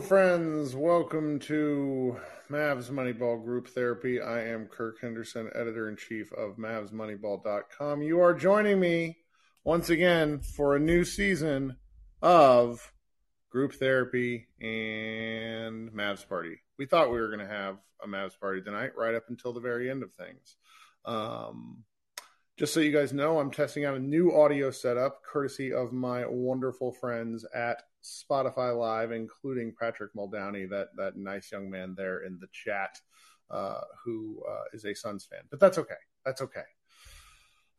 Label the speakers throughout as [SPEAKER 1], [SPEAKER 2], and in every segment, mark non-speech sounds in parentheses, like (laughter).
[SPEAKER 1] Friends. Welcome to Mavs Moneyball Group Therapy. I am Kirk Henderson, editor in chief of MavsMoneyball.com. You are joining me once again for a new season of Group Therapy and Mavs Party. We thought we were going to have a Mavs Party tonight, right up until the very end of things. Um, just so you guys know, I'm testing out a new audio setup courtesy of my wonderful friends at Spotify Live, including Patrick Muldowney, that that nice young man there in the chat, uh, who uh, is a Suns fan. But that's okay. That's okay.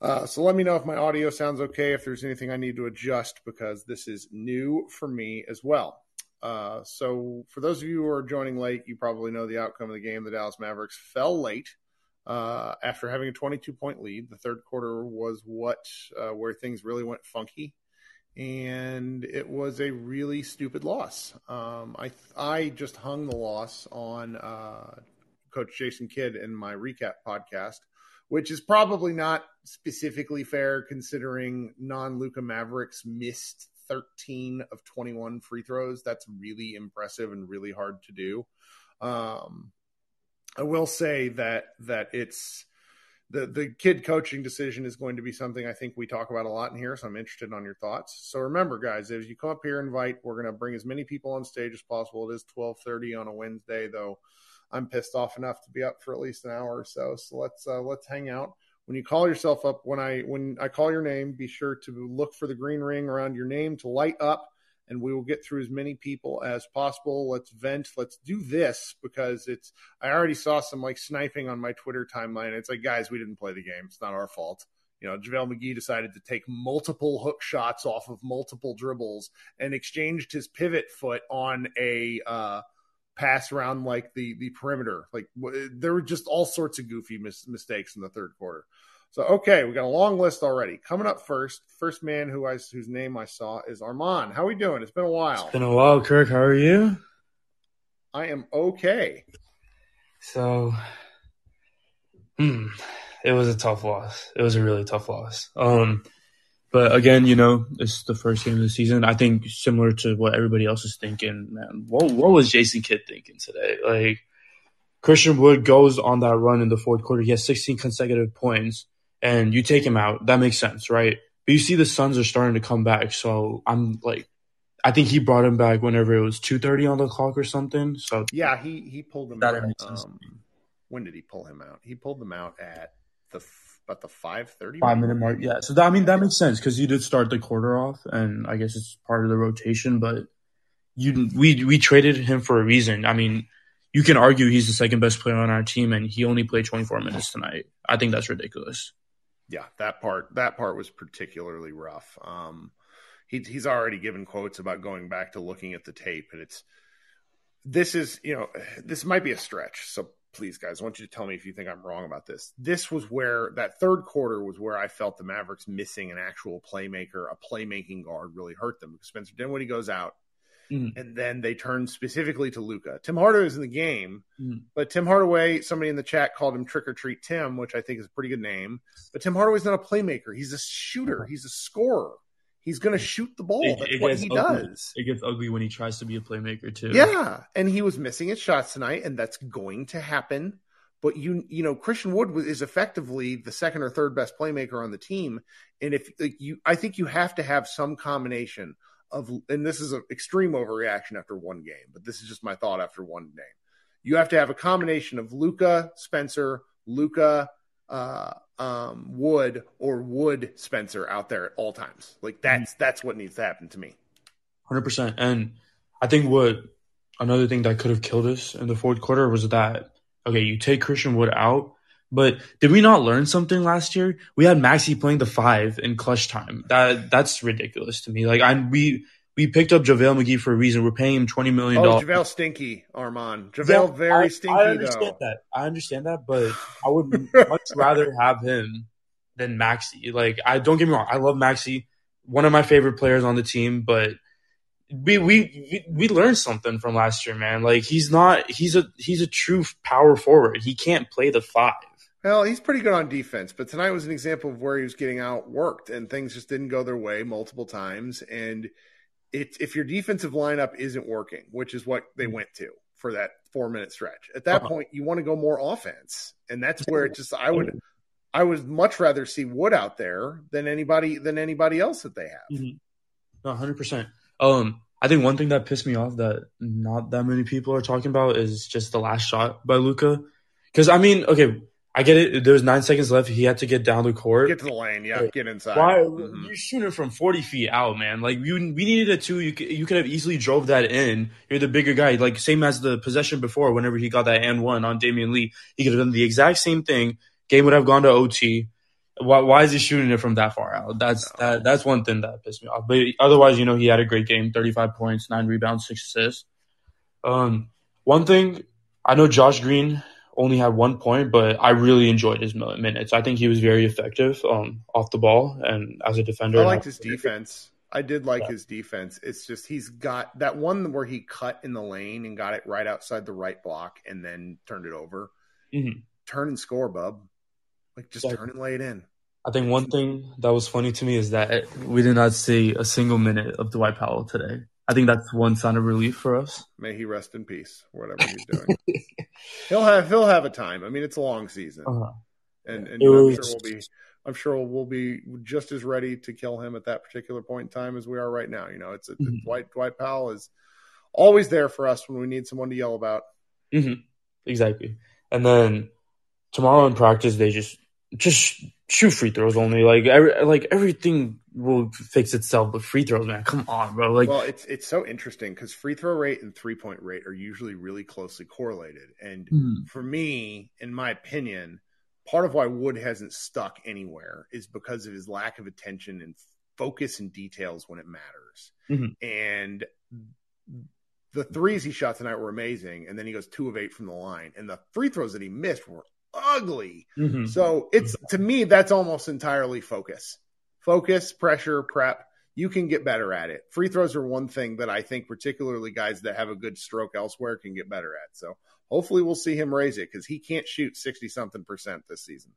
[SPEAKER 1] Uh, so let me know if my audio sounds okay, if there's anything I need to adjust, because this is new for me as well. Uh, so for those of you who are joining late, you probably know the outcome of the game. The Dallas Mavericks fell late uh, after having a 22 point lead. The third quarter was what uh, where things really went funky, and it was a really stupid loss. Um, I I just hung the loss on uh, Coach Jason Kidd in my recap podcast, which is probably not specifically fair considering non Luka Mavericks missed 13 of 21 free throws. That's really impressive and really hard to do. Um, I will say that that it's the the Kidd coaching decision is going to be something I think we talk about a lot in here. So I'm interested on your thoughts. So remember, guys, as you come up here, invite. We're going to bring as many people on stage as possible. It is 12:30 on a Wednesday, though. I'm pissed off enough to be up for at least an hour or so. So let's uh, let's hang out. When you call yourself up, when I when I call your name, be sure to look for the green ring around your name to light up and we will get through as many people as possible. Let's vent. Let's do this because it's. I already saw some like sniping on my Twitter timeline. It's like, guys, we didn't play the game. It's not our fault. You know, JaVale McGee decided to take multiple hook shots off of multiple dribbles and exchanged his pivot foot on a uh, pass around like the the perimeter. Like w- there were just all sorts of goofy mis- mistakes in the third quarter. So okay, we got a long list already. Coming up first, first man who I whose name I saw is Armand. How are we doing? It's been a while.
[SPEAKER 2] It's been a while, Kirk. How are you?
[SPEAKER 1] I am okay.
[SPEAKER 2] So, hmm, it was a tough loss. It was a really tough loss. Um, but again, you know, it's the first game of the season. I think similar to what everybody else is thinking. Man, what what was Jason Kidd thinking today? Like Christian Wood goes on that run in the fourth quarter. He has 16 consecutive points and you take him out, that makes sense, right? But you see the Suns are starting to come back, so I'm like, I think he brought him back whenever it was two thirty on the clock or something. So
[SPEAKER 1] yeah, he he pulled him that out. Um, when did he pull him out? He pulled them out at the about the five thirty
[SPEAKER 2] five minute mark. Yeah, so that, I mean that makes sense because you did start the quarter off, and I guess it's part of the rotation. But you we we traded him for a reason. I mean, you can argue he's the second best player on our team, and he only played twenty four minutes tonight. I think that's ridiculous
[SPEAKER 1] yeah, that part that part was particularly rough. Um, he, he's already given quotes about going back to looking at the tape, and it's this is you know this might be a stretch. So please, guys, I want you to tell me if you think I'm wrong about this. This was where that third quarter was where I felt the Mavericks missing an actual playmaker, a playmaking guard, really hurt them because Spencer Dinwiddie goes out. Mm. And then they turned specifically to Luka. Tim Hardaway was in the game, mm. but Tim Hardaway, somebody in the chat called him Trick or Treat Tim, which I think is a pretty good name. But Tim Hardaway's not a playmaker. He's a shooter. He's a scorer. He's going to shoot the ball. That's it what he
[SPEAKER 2] ugly.
[SPEAKER 1] does.
[SPEAKER 2] It gets ugly when he tries to be a playmaker too.
[SPEAKER 1] Yeah, and he was missing his shots tonight, and that's going to happen. But you, you know, Christian Wood is effectively the second or third best playmaker on the team, and if like, you, I think you have to have some combination of, and this is an extreme overreaction after one game, but this is just my thought after one game. You have to have a combination of Luka, Spencer, Luka, uh, um, Wood, or Wood Spencer out there at all times. Like that's that's what needs to happen to me.
[SPEAKER 2] Hundred percent. And I think what another thing that could have killed us in the fourth quarter was that okay, you take Christian Wood out, but did we not learn something last year? We had Maxi playing the five in clutch time. That that's ridiculous to me. Like I we we picked up JaVale McGee for a reason. We're paying him twenty million oh,
[SPEAKER 1] dollars. Oh, JaVale stinky, Armand. JaVale yeah, very I, stinky. I
[SPEAKER 2] understand
[SPEAKER 1] though.
[SPEAKER 2] that. I understand that, but I would (laughs) much rather have him than Maxi. Like I don't get me wrong, I love Maxi, one of my favorite players on the team, but we, we we learned something from last year, man. Like he's not he's a he's a true power forward. He can't play the five.
[SPEAKER 1] Well, he's pretty good on defense, but tonight was an example of where he was getting outworked and things just didn't go their way multiple times. And it's if your defensive lineup isn't working, which is what they went to for that four minute stretch. At that uh-huh. point, you want to go more offense, and that's where it just I would I would much rather see Wood out there than anybody than anybody else that they have.
[SPEAKER 2] Mm-hmm. hundred percent. Um, I think one thing that pissed me off that not that many people are talking about is just the last shot by Luka. Because I mean, okay, I get it. There was nine seconds left. He had to get down the court.
[SPEAKER 1] Get to the lane. Yeah, get inside.
[SPEAKER 2] Why mm-hmm. you're shooting from 40 feet out, man? Like we we needed a two. You could, you could have easily drove that in. You're the bigger guy. Like same as the possession before. Whenever he got that and one on Damion Lee, he could have done the exact same thing. Game would have gone to OT. Why, why is he shooting it from that far out? That's no. that that's one thing that pissed me off. But otherwise, you know, he had a great game. 35 points, nine rebounds, six assists. Um, one thing I know, Josh Green only had one point, but I really enjoyed his minutes. I think he was very effective um, off the ball and as a defender.
[SPEAKER 1] I liked his defense. I did like yeah. his defense. It's just he's got that one where he cut in the lane and got it right outside the right block and then turned it over. Mm-hmm. Turn and score, bub. Like just turn and lay it in.
[SPEAKER 2] I think one thing that was funny to me is that we did not see a single minute of Dwight Powell today. I think that's one sign of relief for us.
[SPEAKER 1] May he rest in peace, whatever he's doing. (laughs) he'll have he'll have a time. I mean, it's a long season, uh-huh. and, and know, I'm sure we'll be I'm sure we'll be just as ready to kill him at that particular point in time as we are right now. You know, it's, mm-hmm. Dwight Dwight Powell is always there for us when we need someone to yell about.
[SPEAKER 2] Mm-hmm. Exactly, and then tomorrow in practice they just just shoot free throws only. Like every, like everything will fix itself, but free throws, man, come on, bro. Like,
[SPEAKER 1] well, it's it's so interesting because free throw rate and three point rate are usually really closely correlated. And mm. for me, in my opinion, part of why Wood hasn't stuck anywhere is because of his lack of attention and focus and details when it matters. Mm-hmm. And the threes he shot tonight were amazing, and then he goes two of eight from the line, and the free throws that he missed were ugly. Mm-hmm. So it's to me that's almost entirely focus, focus, pressure, prep. You can get better at it. Free throws are one thing that I think particularly guys that have a good stroke elsewhere can get better at. So hopefully we'll see him raise it because he can't shoot sixty something percent this season.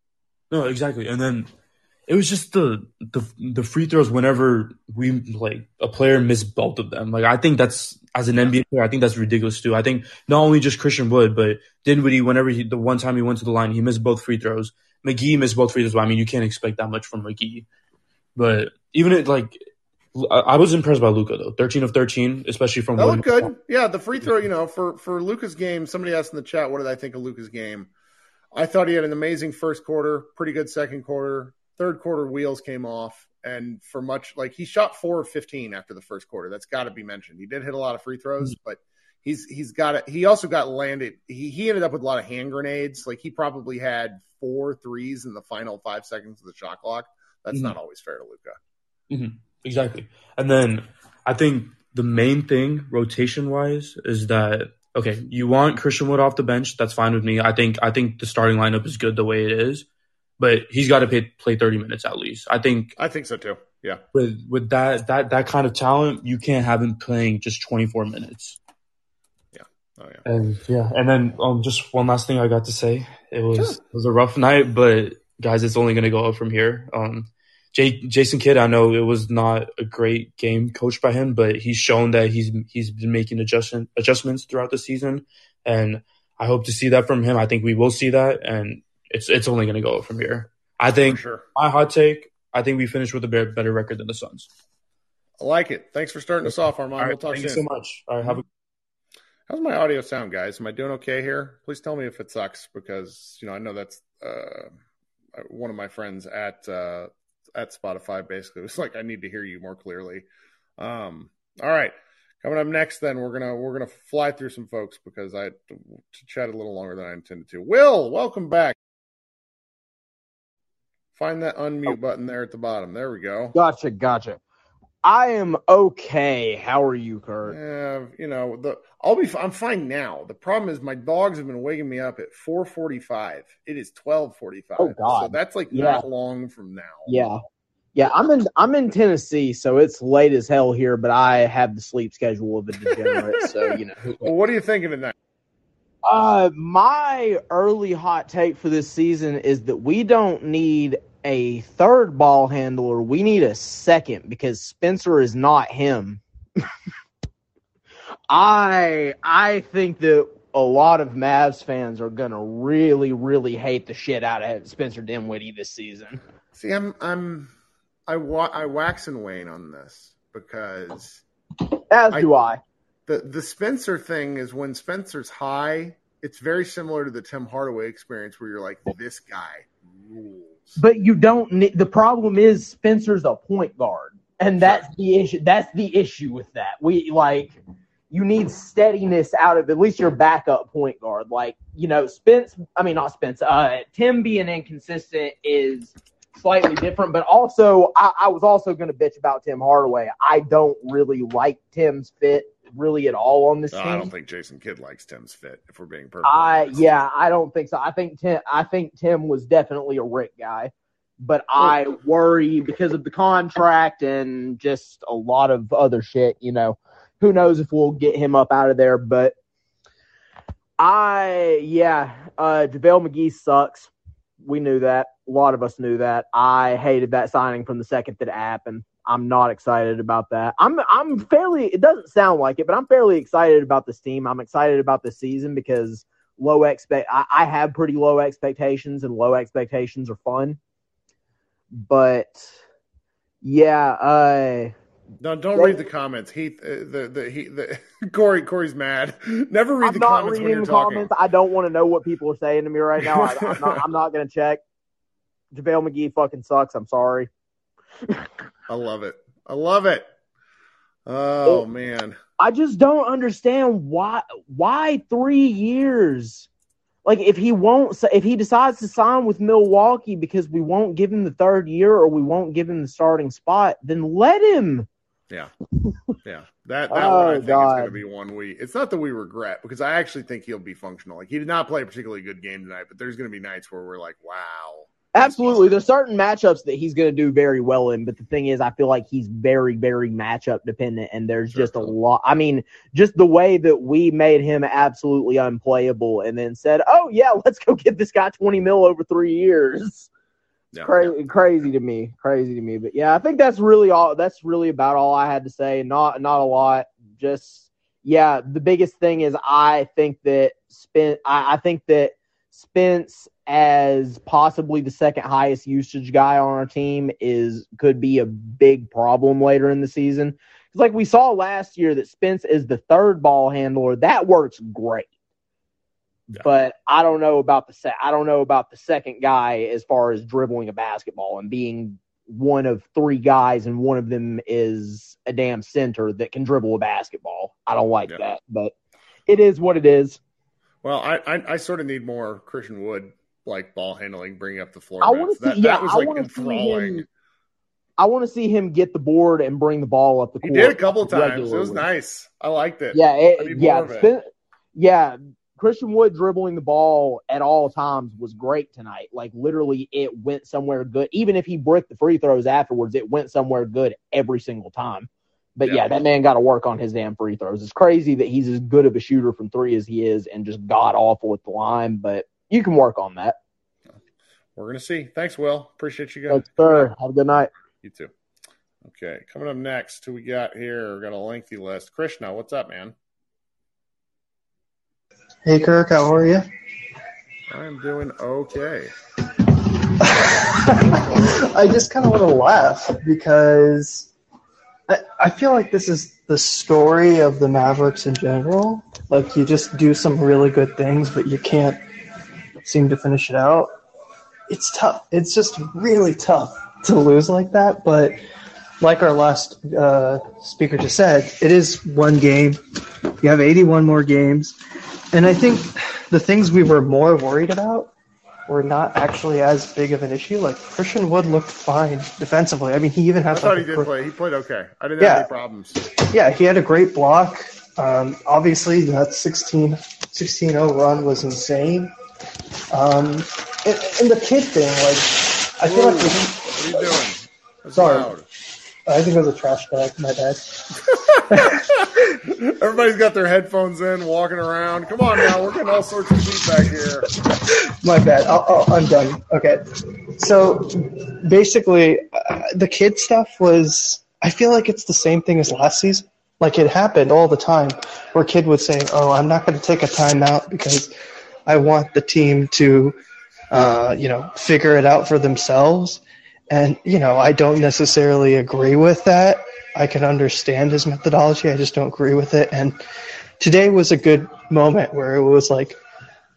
[SPEAKER 2] No, exactly. And then it was just the the the free throws whenever we like a player missed both of them. Like I think that's as an NBA player, I think that's ridiculous too. I think not only just Christian Wood, but Dinwiddie, whenever he the one time he went to the line, he missed both free throws. McGee missed both free throws. I mean, you can't expect that much from McGee. But even it like I was impressed by Luka though. Thirteen of thirteen, especially from
[SPEAKER 1] that looked good. Yeah, the free throw. You know, for for Luka's game, somebody asked in the chat, "What did I think of Luka's game?" I thought he had an amazing first quarter, pretty good second quarter. Third quarter wheels came off, and for much like he shot four of fifteen after the first quarter. That's got to be mentioned. He did hit a lot of free throws, mm-hmm. but he's he's got it. He also got landed. He he ended up with a lot of hand grenades. Like he probably had four threes in the final five seconds of the shot clock. That's mm-hmm. not always fair to Luka.
[SPEAKER 2] Mm-hmm. Exactly. And then I think the main thing rotation wise is that okay, you want Christian Wood off the bench. That's fine with me. I think I think the starting lineup is good the way it is but he's got to play, play 30 minutes at least. I think.
[SPEAKER 1] I think so too. Yeah.
[SPEAKER 2] With with that that that kind of talent, you can't have him playing just 24 minutes.
[SPEAKER 1] Yeah. Oh yeah.
[SPEAKER 2] And yeah, and then um, just one last thing I got to say. It was sure. it was a rough night, but guys, it's only going to go up from here. Um, Jay, Jason Kidd, I know it was not a great game coached by him, but he's shown that he's he's been making adjustment adjustments throughout the season, and I hope to see that from him. I think we will see that, and it's it's only going to go from here. I think sure. my hot take. I think we finished with a better record than the Suns.
[SPEAKER 1] I like it. Thanks for starting us off, Armand. we'll talk
[SPEAKER 2] thank
[SPEAKER 1] soon.
[SPEAKER 2] you so much. All right, have a.
[SPEAKER 1] How's my audio sound, guys? Am I doing okay here? Please tell me if it sucks because you know I know that's uh, one of my friends at uh, at Spotify. Basically, (laughs) was like I need to hear you more clearly. Um, all right, coming up next, then we're gonna we're gonna fly through some folks because I to chat a little longer than I intended to. Will, welcome back. Find that unmute oh. button there at the bottom. There we go.
[SPEAKER 3] Gotcha, gotcha. I am okay. How are you, Kirk?
[SPEAKER 1] Yeah, you know, the I'll be I'm fine now. The problem is my dogs have been waking me up at 4:45. It is 12:45.
[SPEAKER 3] Oh god.
[SPEAKER 1] So that's like yeah. not long from now.
[SPEAKER 3] Yeah. Yeah, I'm in I'm in Tennessee, so it's late as hell here, but I have the sleep schedule of a degenerate, so you know. (laughs)
[SPEAKER 1] well, what are you thinking tonight?
[SPEAKER 3] Uh, my early hot take for this season is that we don't need a third ball handler. We need a second because Spencer is not him. (laughs) I I think that a lot of Mavs fans are gonna really, really hate the shit out of Spencer Dinwiddie this season.
[SPEAKER 1] See, I'm I'm I wa- I wax and wane on this because
[SPEAKER 3] As do I.
[SPEAKER 1] the the Spencer thing is when Spencer's high, it's very similar to the Tim Hardaway experience where you're like, this guy rules.
[SPEAKER 3] But you don't. ne- The problem is Spencer's a point guard, and that's the issue. That's the issue with that. We like you need steadiness out of at least your backup point guard. Like you know, Spence. I mean, not Spence. Uh, Tim being inconsistent is slightly different, but also I, I was also going to bitch about Tim Hardaway. I don't really like Tim's fit really at all on this
[SPEAKER 1] No,
[SPEAKER 3] team.
[SPEAKER 1] I don't think Jason Kidd likes Tim's fit. If we're being perfect,
[SPEAKER 3] I yeah, I don't think so. I think Tim I think Tim was definitely a Rick guy. But I worry because of the contract and just a lot of other shit, you know. Who knows if we'll get him up out of there, but I yeah, uh JaVale McGee sucks. We knew that. A lot of us knew that. I hated that signing from the second that it happened. I'm not excited about that. I'm I'm fairly it doesn't sound like it, but I'm fairly excited about this team. I'm excited about this season because low expect I, I have pretty low expectations and low expectations are fun. But yeah, uh
[SPEAKER 1] no, don't read the comments. Heath, uh, the the he the (laughs) Corey Corey's mad. (laughs) Never read
[SPEAKER 3] I'm
[SPEAKER 1] the
[SPEAKER 3] not
[SPEAKER 1] comments when
[SPEAKER 3] reading
[SPEAKER 1] you're
[SPEAKER 3] the
[SPEAKER 1] talking.
[SPEAKER 3] comments. I don't want to know what people are saying to me right now. I, I'm not. I'm not going to check. (laughs) JaVale McGee fucking sucks. I'm sorry.
[SPEAKER 1] I love it. I love it. Oh man.
[SPEAKER 3] I just don't understand why. Why three years? Like if he won't, if he decides to sign with Milwaukee because we won't give him the third year or we won't give him the starting spot, then let him.
[SPEAKER 1] Yeah. Yeah. That that (laughs)
[SPEAKER 3] Oh,
[SPEAKER 1] one I think is going to be one we. It's not that we regret because I actually think he'll be functional. Like he did not play a particularly good game tonight, but there's going to be nights where we're like, wow.
[SPEAKER 3] Absolutely, there's certain matchups that he's going to do very well in, but the thing is, I feel like he's very, very matchup dependent, and there's
[SPEAKER 1] Sure.
[SPEAKER 3] just a lot. I mean, just the way that we made him absolutely unplayable, and then said, "Oh yeah, (laughs) let's go get this guy 20 mil over three years." It's
[SPEAKER 1] Yeah.
[SPEAKER 3] crazy, crazy to me, crazy to me. But yeah, I think that's really all. That's really about all I had to say. Not, not a lot. Just yeah, the biggest thing is I think that Spence. I, I think that Spence as possibly the second highest usage guy on our team is could be a big problem later in the season. It's like we saw last year that Spence is the third ball handler. That works great.
[SPEAKER 1] Yeah.
[SPEAKER 3] But I don't know about the se- I don't know about the second guy as far as dribbling a basketball and being one of three guys and one of them is a damn center that can dribble a basketball. I don't like
[SPEAKER 1] Yeah.
[SPEAKER 3] that, but it is what it is.
[SPEAKER 1] Well, I, I I sort of need more Christian Wood like ball handling, bringing up the floor.
[SPEAKER 3] I
[SPEAKER 1] bats. that,
[SPEAKER 3] see- yeah,
[SPEAKER 1] that was
[SPEAKER 3] I
[SPEAKER 1] like
[SPEAKER 3] wanna see him- I want to see him get the board and bring the ball up the court.
[SPEAKER 1] He did a couple times. It was nice. I liked it.
[SPEAKER 3] Yeah, it, yeah,
[SPEAKER 1] it.
[SPEAKER 3] Yeah. Christian Wood dribbling the ball at all times was great tonight. Like literally, it went somewhere good. Even if he bricked the free throws afterwards, it went somewhere good every single time. But
[SPEAKER 1] Yeah.
[SPEAKER 3] yeah, that man got to work on his damn free throws. It's crazy that he's as good of a shooter from three as he is, and just god awful at the line. But you can work on that.
[SPEAKER 1] We're gonna see. Thanks, Will. Appreciate you guys.
[SPEAKER 3] Thanks, sir. Have a good night.
[SPEAKER 1] You too. Okay, coming up next, who we got here? We got a lengthy list. Krishna, what's up, man?
[SPEAKER 4] Hey Kirk, how are you?
[SPEAKER 1] I'm doing okay. (laughs)
[SPEAKER 4] I just kind of want to laugh because I, I feel like this is the story of the Mavericks in general. Like you just do some really good things, but you can't seem to finish it out. It's tough. It's just really tough to lose like that. But like our last uh, speaker just said, it is one game. You have 81 more games. And I think the things we were more worried about were not actually as big of an issue. Like Christian Wood looked fine defensively. I mean, he even
[SPEAKER 1] I
[SPEAKER 4] had
[SPEAKER 1] thought
[SPEAKER 4] like
[SPEAKER 1] he
[SPEAKER 4] a
[SPEAKER 1] did
[SPEAKER 4] cr-
[SPEAKER 1] play. He played okay. I didn't
[SPEAKER 4] Yeah.
[SPEAKER 1] have any problems.
[SPEAKER 4] yeah, he had a great block. Um, obviously, that 16 16-0 run was insane. Um, and, and the Kidd thing, like, I feel
[SPEAKER 1] Whoa,
[SPEAKER 4] like
[SPEAKER 1] what are you doing? That's
[SPEAKER 4] Sorry.
[SPEAKER 1] loud.
[SPEAKER 4] I think it was a trash bag. My bad. (laughs)
[SPEAKER 1] Everybody's got their headphones in, walking around. Come on now, we're getting all sorts of feedback here. (laughs)
[SPEAKER 4] My bad. I'll, I'll, I'm done. Okay. So basically, uh, the Kidd stuff was. I feel like it's the same thing as last season. Like it happened all the time where a Kidd would say, "Oh, I'm not going to take a timeout because I want the team to, uh, you know, figure it out for themselves." And you know, I don't necessarily agree with that. I can understand his methodology. I just don't agree with it. And today was a good moment where it was like,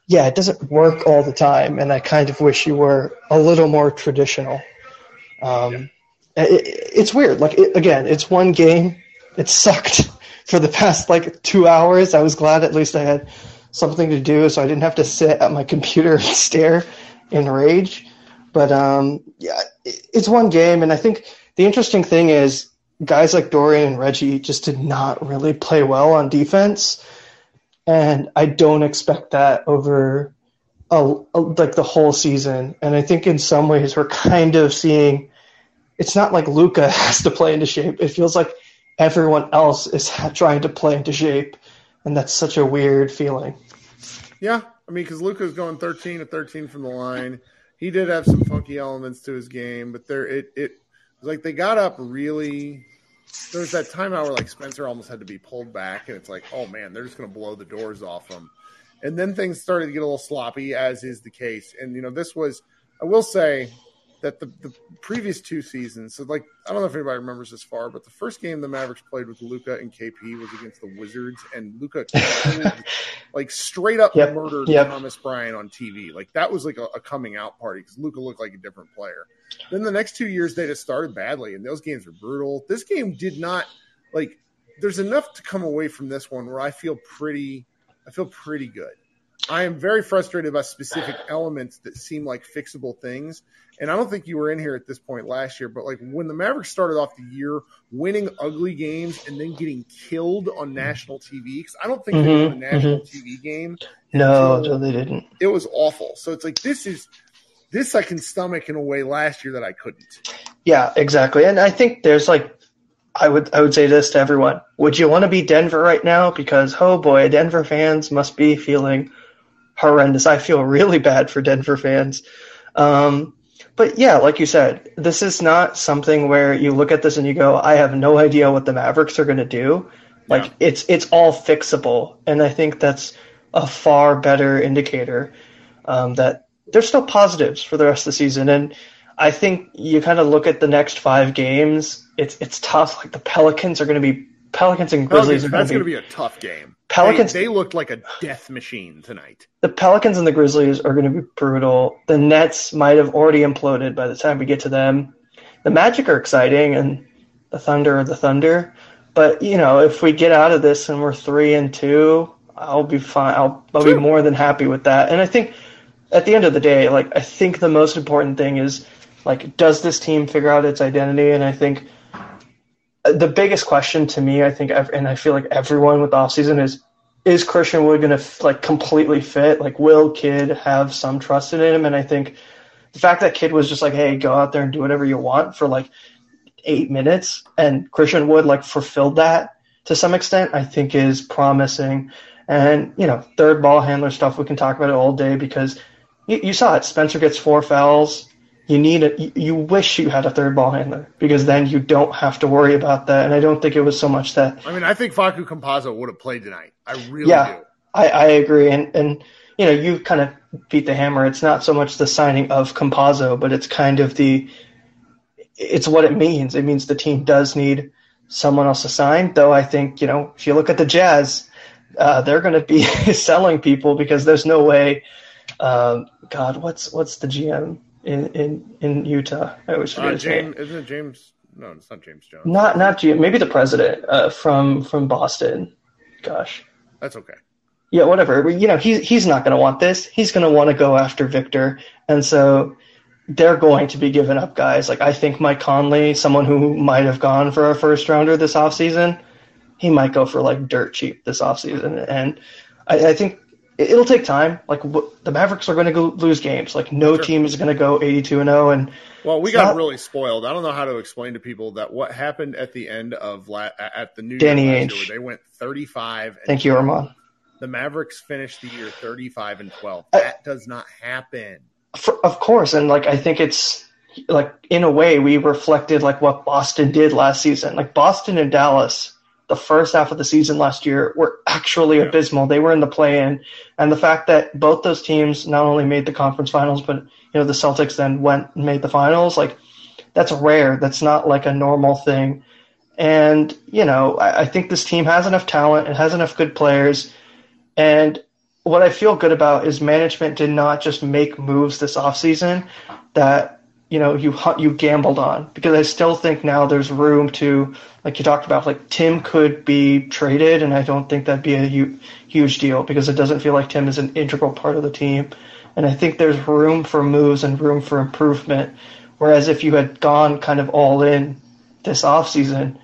[SPEAKER 4] yeah, it doesn't work all the time, and I kind of wish you were a little more traditional. Um, it, it's weird. Like it, again, it's one game. It sucked (laughs) for the past like two hours. I was glad at least I had something to do, so I didn't have to sit at my computer (laughs) and stare in rage. But um, yeah, it's one game, and I think the interesting thing is guys like Dorian and Reggie just did not really play well on defense, and I don't expect that over a, a, like the whole season. And I think in some ways we're kind of seeing it's not like Luka (laughs) has to play into shape. It feels like everyone else is (laughs) trying to play into shape, and that's such a weird feeling.
[SPEAKER 1] Yeah, I mean, because Luka's going 13 to 13 from the line. He did have some funky elements to his game, but there it it was like they got up really. There was that timeout where like Spencer almost had to be pulled back, and it's like, oh man, they're just going to blow the doors off them. And then things started to get a little sloppy, as is the case. And you know, this was, I will say, that the, the previous two seasons, so like I don't know if anybody remembers this far, but the first game the Mavericks played with Luka and KP was against the Wizards, and Luka (laughs) like straight up yep. murdered yep. Thomas Bryant on TV. Like that was like a, a coming out party because Luka looked like a different player. Then the next two years they just started badly, and those games were brutal. This game did not like. There's enough to come away from this one where I feel pretty. I feel pretty good. I am very frustrated by specific elements that seem like fixable things. And I don't think you were in here at this point last year, but like when the Mavericks started off the year winning ugly games and then getting killed on national TV, because I don't think mm-hmm, they won a national mm-hmm. TV game.
[SPEAKER 4] No, no, they didn't.
[SPEAKER 1] It was awful. So it's like this is this I can stomach in a way last year that I couldn't.
[SPEAKER 4] Yeah, exactly. And I think there's like I would I would say this to everyone. Would you want to be Denver right now? Because oh boy, Denver fans must be feeling horrendous. I feel really bad for Denver fans. Um, but yeah, like you said, this is not something where you look at this and you go, I have no idea what the Mavericks are going to do. Like yeah. it's it's all fixable, and I think that's a far better indicator um, that there's still positives for the rest of the season. And I think you kind of look at the next five games. It's it's tough. Like the Pelicans are going to be Pelicans and Grizzlies.
[SPEAKER 1] Pelicans, that's going to be a tough game.
[SPEAKER 4] Pelicans.
[SPEAKER 1] They, they, looked like a death machine tonight.
[SPEAKER 4] The Pelicans and the Grizzlies are going to be brutal. The Nets might have already imploded by the time we get to them. The Magic are exciting, and the Thunder are the Thunder. But you know, if we get out of this and we're three and two, I'll be fine. I'll, I'll be more than happy with that. And I think at the end of the day, like I think the most important thing is like, does this team figure out its identity? And I think the biggest question to me, I think, and I feel like everyone with the offseason is, is Christian Wood going to like completely fit? Like, will Kidd have some trust in him? And I think the fact that Kidd was just like, hey, go out there and do whatever you want for like eight minutes, and Christian Wood like fulfilled that to some extent, I think is promising. And you know, third ball handler stuff, we can talk about it all day because you, you saw it. Spencer gets four fouls you need a you wish you had a third ball handler because then you don't have to worry about that. And I don't think it was so much that.
[SPEAKER 1] I mean, I think Facu Campazzo would have played tonight. I really
[SPEAKER 4] yeah,
[SPEAKER 1] do.
[SPEAKER 4] I, I agree. And and you know, you kind of beat the hammer. It's not so much the signing of Campazzo, but it's kind of the it's what it means. It means the team does need someone else to sign. Though I think you know, if you look at the Jazz, uh, they're going to be (laughs) selling people because there's no way. Um, God, what's what's the GM? In in, in Utah. I always forget uh, his
[SPEAKER 1] James,
[SPEAKER 4] name.
[SPEAKER 1] Isn't it James? No, it's not James Jones.
[SPEAKER 4] Not not James. Maybe the president uh, from from Boston. Gosh.
[SPEAKER 1] That's okay.
[SPEAKER 4] Yeah, whatever. You know, he's he's not going to want this. He's going to want to go after Victor, and so they're going to be giving up guys. Like I think Mike Conley, someone who might have gone for a first rounder this offseason, he might go for like dirt cheap this offseason. And I, I think it'll take time. Like the Mavericks are going to go lose games. Like no sure. team is going to go 82 and 0 and
[SPEAKER 1] Well, we got not, really spoiled. I don't know how to explain to people that what happened at the end of la- at the New
[SPEAKER 4] Danny Year Ainge.
[SPEAKER 1] they went 35
[SPEAKER 4] Thank you, Armand.
[SPEAKER 1] The Mavericks finished the year 35 and 12. That I, does not happen.
[SPEAKER 4] For, of course, and like I think it's like in a way we reflected like what Boston did last season. Like Boston and Dallas the first half of the season last year were actually
[SPEAKER 1] Yeah.
[SPEAKER 4] abysmal. They were in the play-in, and the fact that both those teams not only made the conference finals, but you know the Celtics then went and made the finals, like that's rare. That's not like a normal thing. And you know, I, I think this team has enough talent. It has enough good players, and what I feel good about is management did not just make moves this offseason that you know you you gambled on because I still think now there's room to like you talked about like Tim could be traded and I don't think that'd be a hu- huge deal because it doesn't feel like Tim is an integral part of the team and I think there's room for moves and room for improvement whereas if you had gone kind of all in this offseason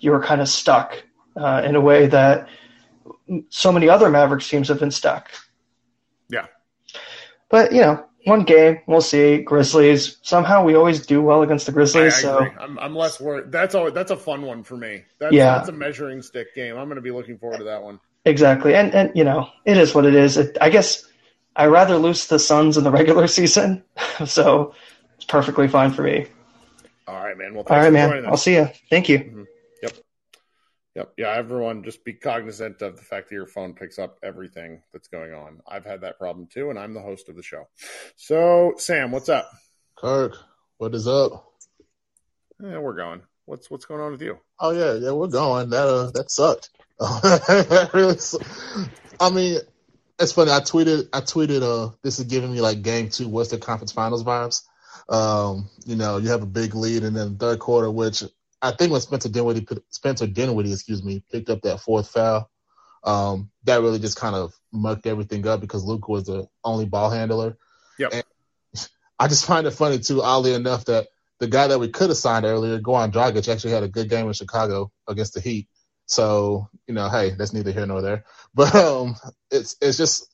[SPEAKER 4] you were kind of stuck uh, in a way that so many other Mavericks teams have been stuck.
[SPEAKER 1] Yeah.
[SPEAKER 4] But you know, one game, we'll see. Grizzlies. Somehow we always do well against the
[SPEAKER 1] I, I
[SPEAKER 4] Grizzlies. so.
[SPEAKER 1] I'm, I'm less worried. That's always, that's a fun one for me. That's,
[SPEAKER 4] Yeah.
[SPEAKER 1] that's a measuring stick game. I'm going to be looking forward to that one.
[SPEAKER 4] exactly, and and you know, it is what it is. It, I guess I rather lose the Suns in the (laughs) regular season, (laughs) so it's perfectly fine for me.
[SPEAKER 1] All right, man. Well,
[SPEAKER 4] All right,
[SPEAKER 1] for
[SPEAKER 4] man. I'll see you. Thank you. Mm-hmm.
[SPEAKER 1] Yep. Yeah, everyone just be cognizant of the fact that your phone picks up everything that's going on. I've had that problem too, and I'm the host of the show. So, Sam, what's up?
[SPEAKER 5] Kirk, what is up?
[SPEAKER 1] Yeah, we're going. What's what's going on with you?
[SPEAKER 5] Oh yeah, yeah, we're going. That uh, that sucked. that (laughs) really su- I mean, it's funny. I tweeted, I tweeted, uh, this is giving me like game two Western Conference Finals vibes. Um, you know, you have a big lead, and then third quarter, which I think when Spencer Dinwiddie, Spencer Dinwiddie, excuse me, picked up that fourth foul, um, that really just kind of mucked everything up because Luka was the only ball handler.
[SPEAKER 1] Yep.
[SPEAKER 5] And (laughs) I just find it funny too, oddly enough, that the guy that we could have signed earlier, Goran Dragic, actually had a good game in Chicago against the Heat. So, you know, hey, that's neither here nor there. (laughs) But um, it's it's just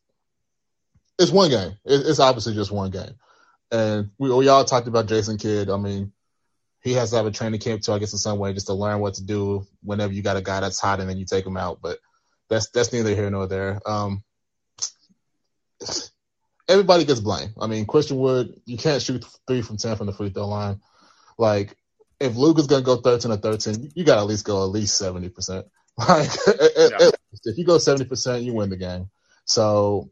[SPEAKER 5] it's one game. It, it's obviously just one game. And we we all talked about Jason Kidd. I mean, he has to have a training camp too, I guess, in some way, just to learn what to do whenever you got a guy that's hot and then you take him out. But that's that's neither here nor there. Um, everybody gets blamed. I mean, Christian Wood, you can't shoot three from ten from the free throw line. Like, if Luka's gonna go thirteen or thirteen, you gotta at least go at least seventy percent. (laughs) Like, (laughs)
[SPEAKER 1] Yeah.
[SPEAKER 5] if you go seventy percent, you win the game. So,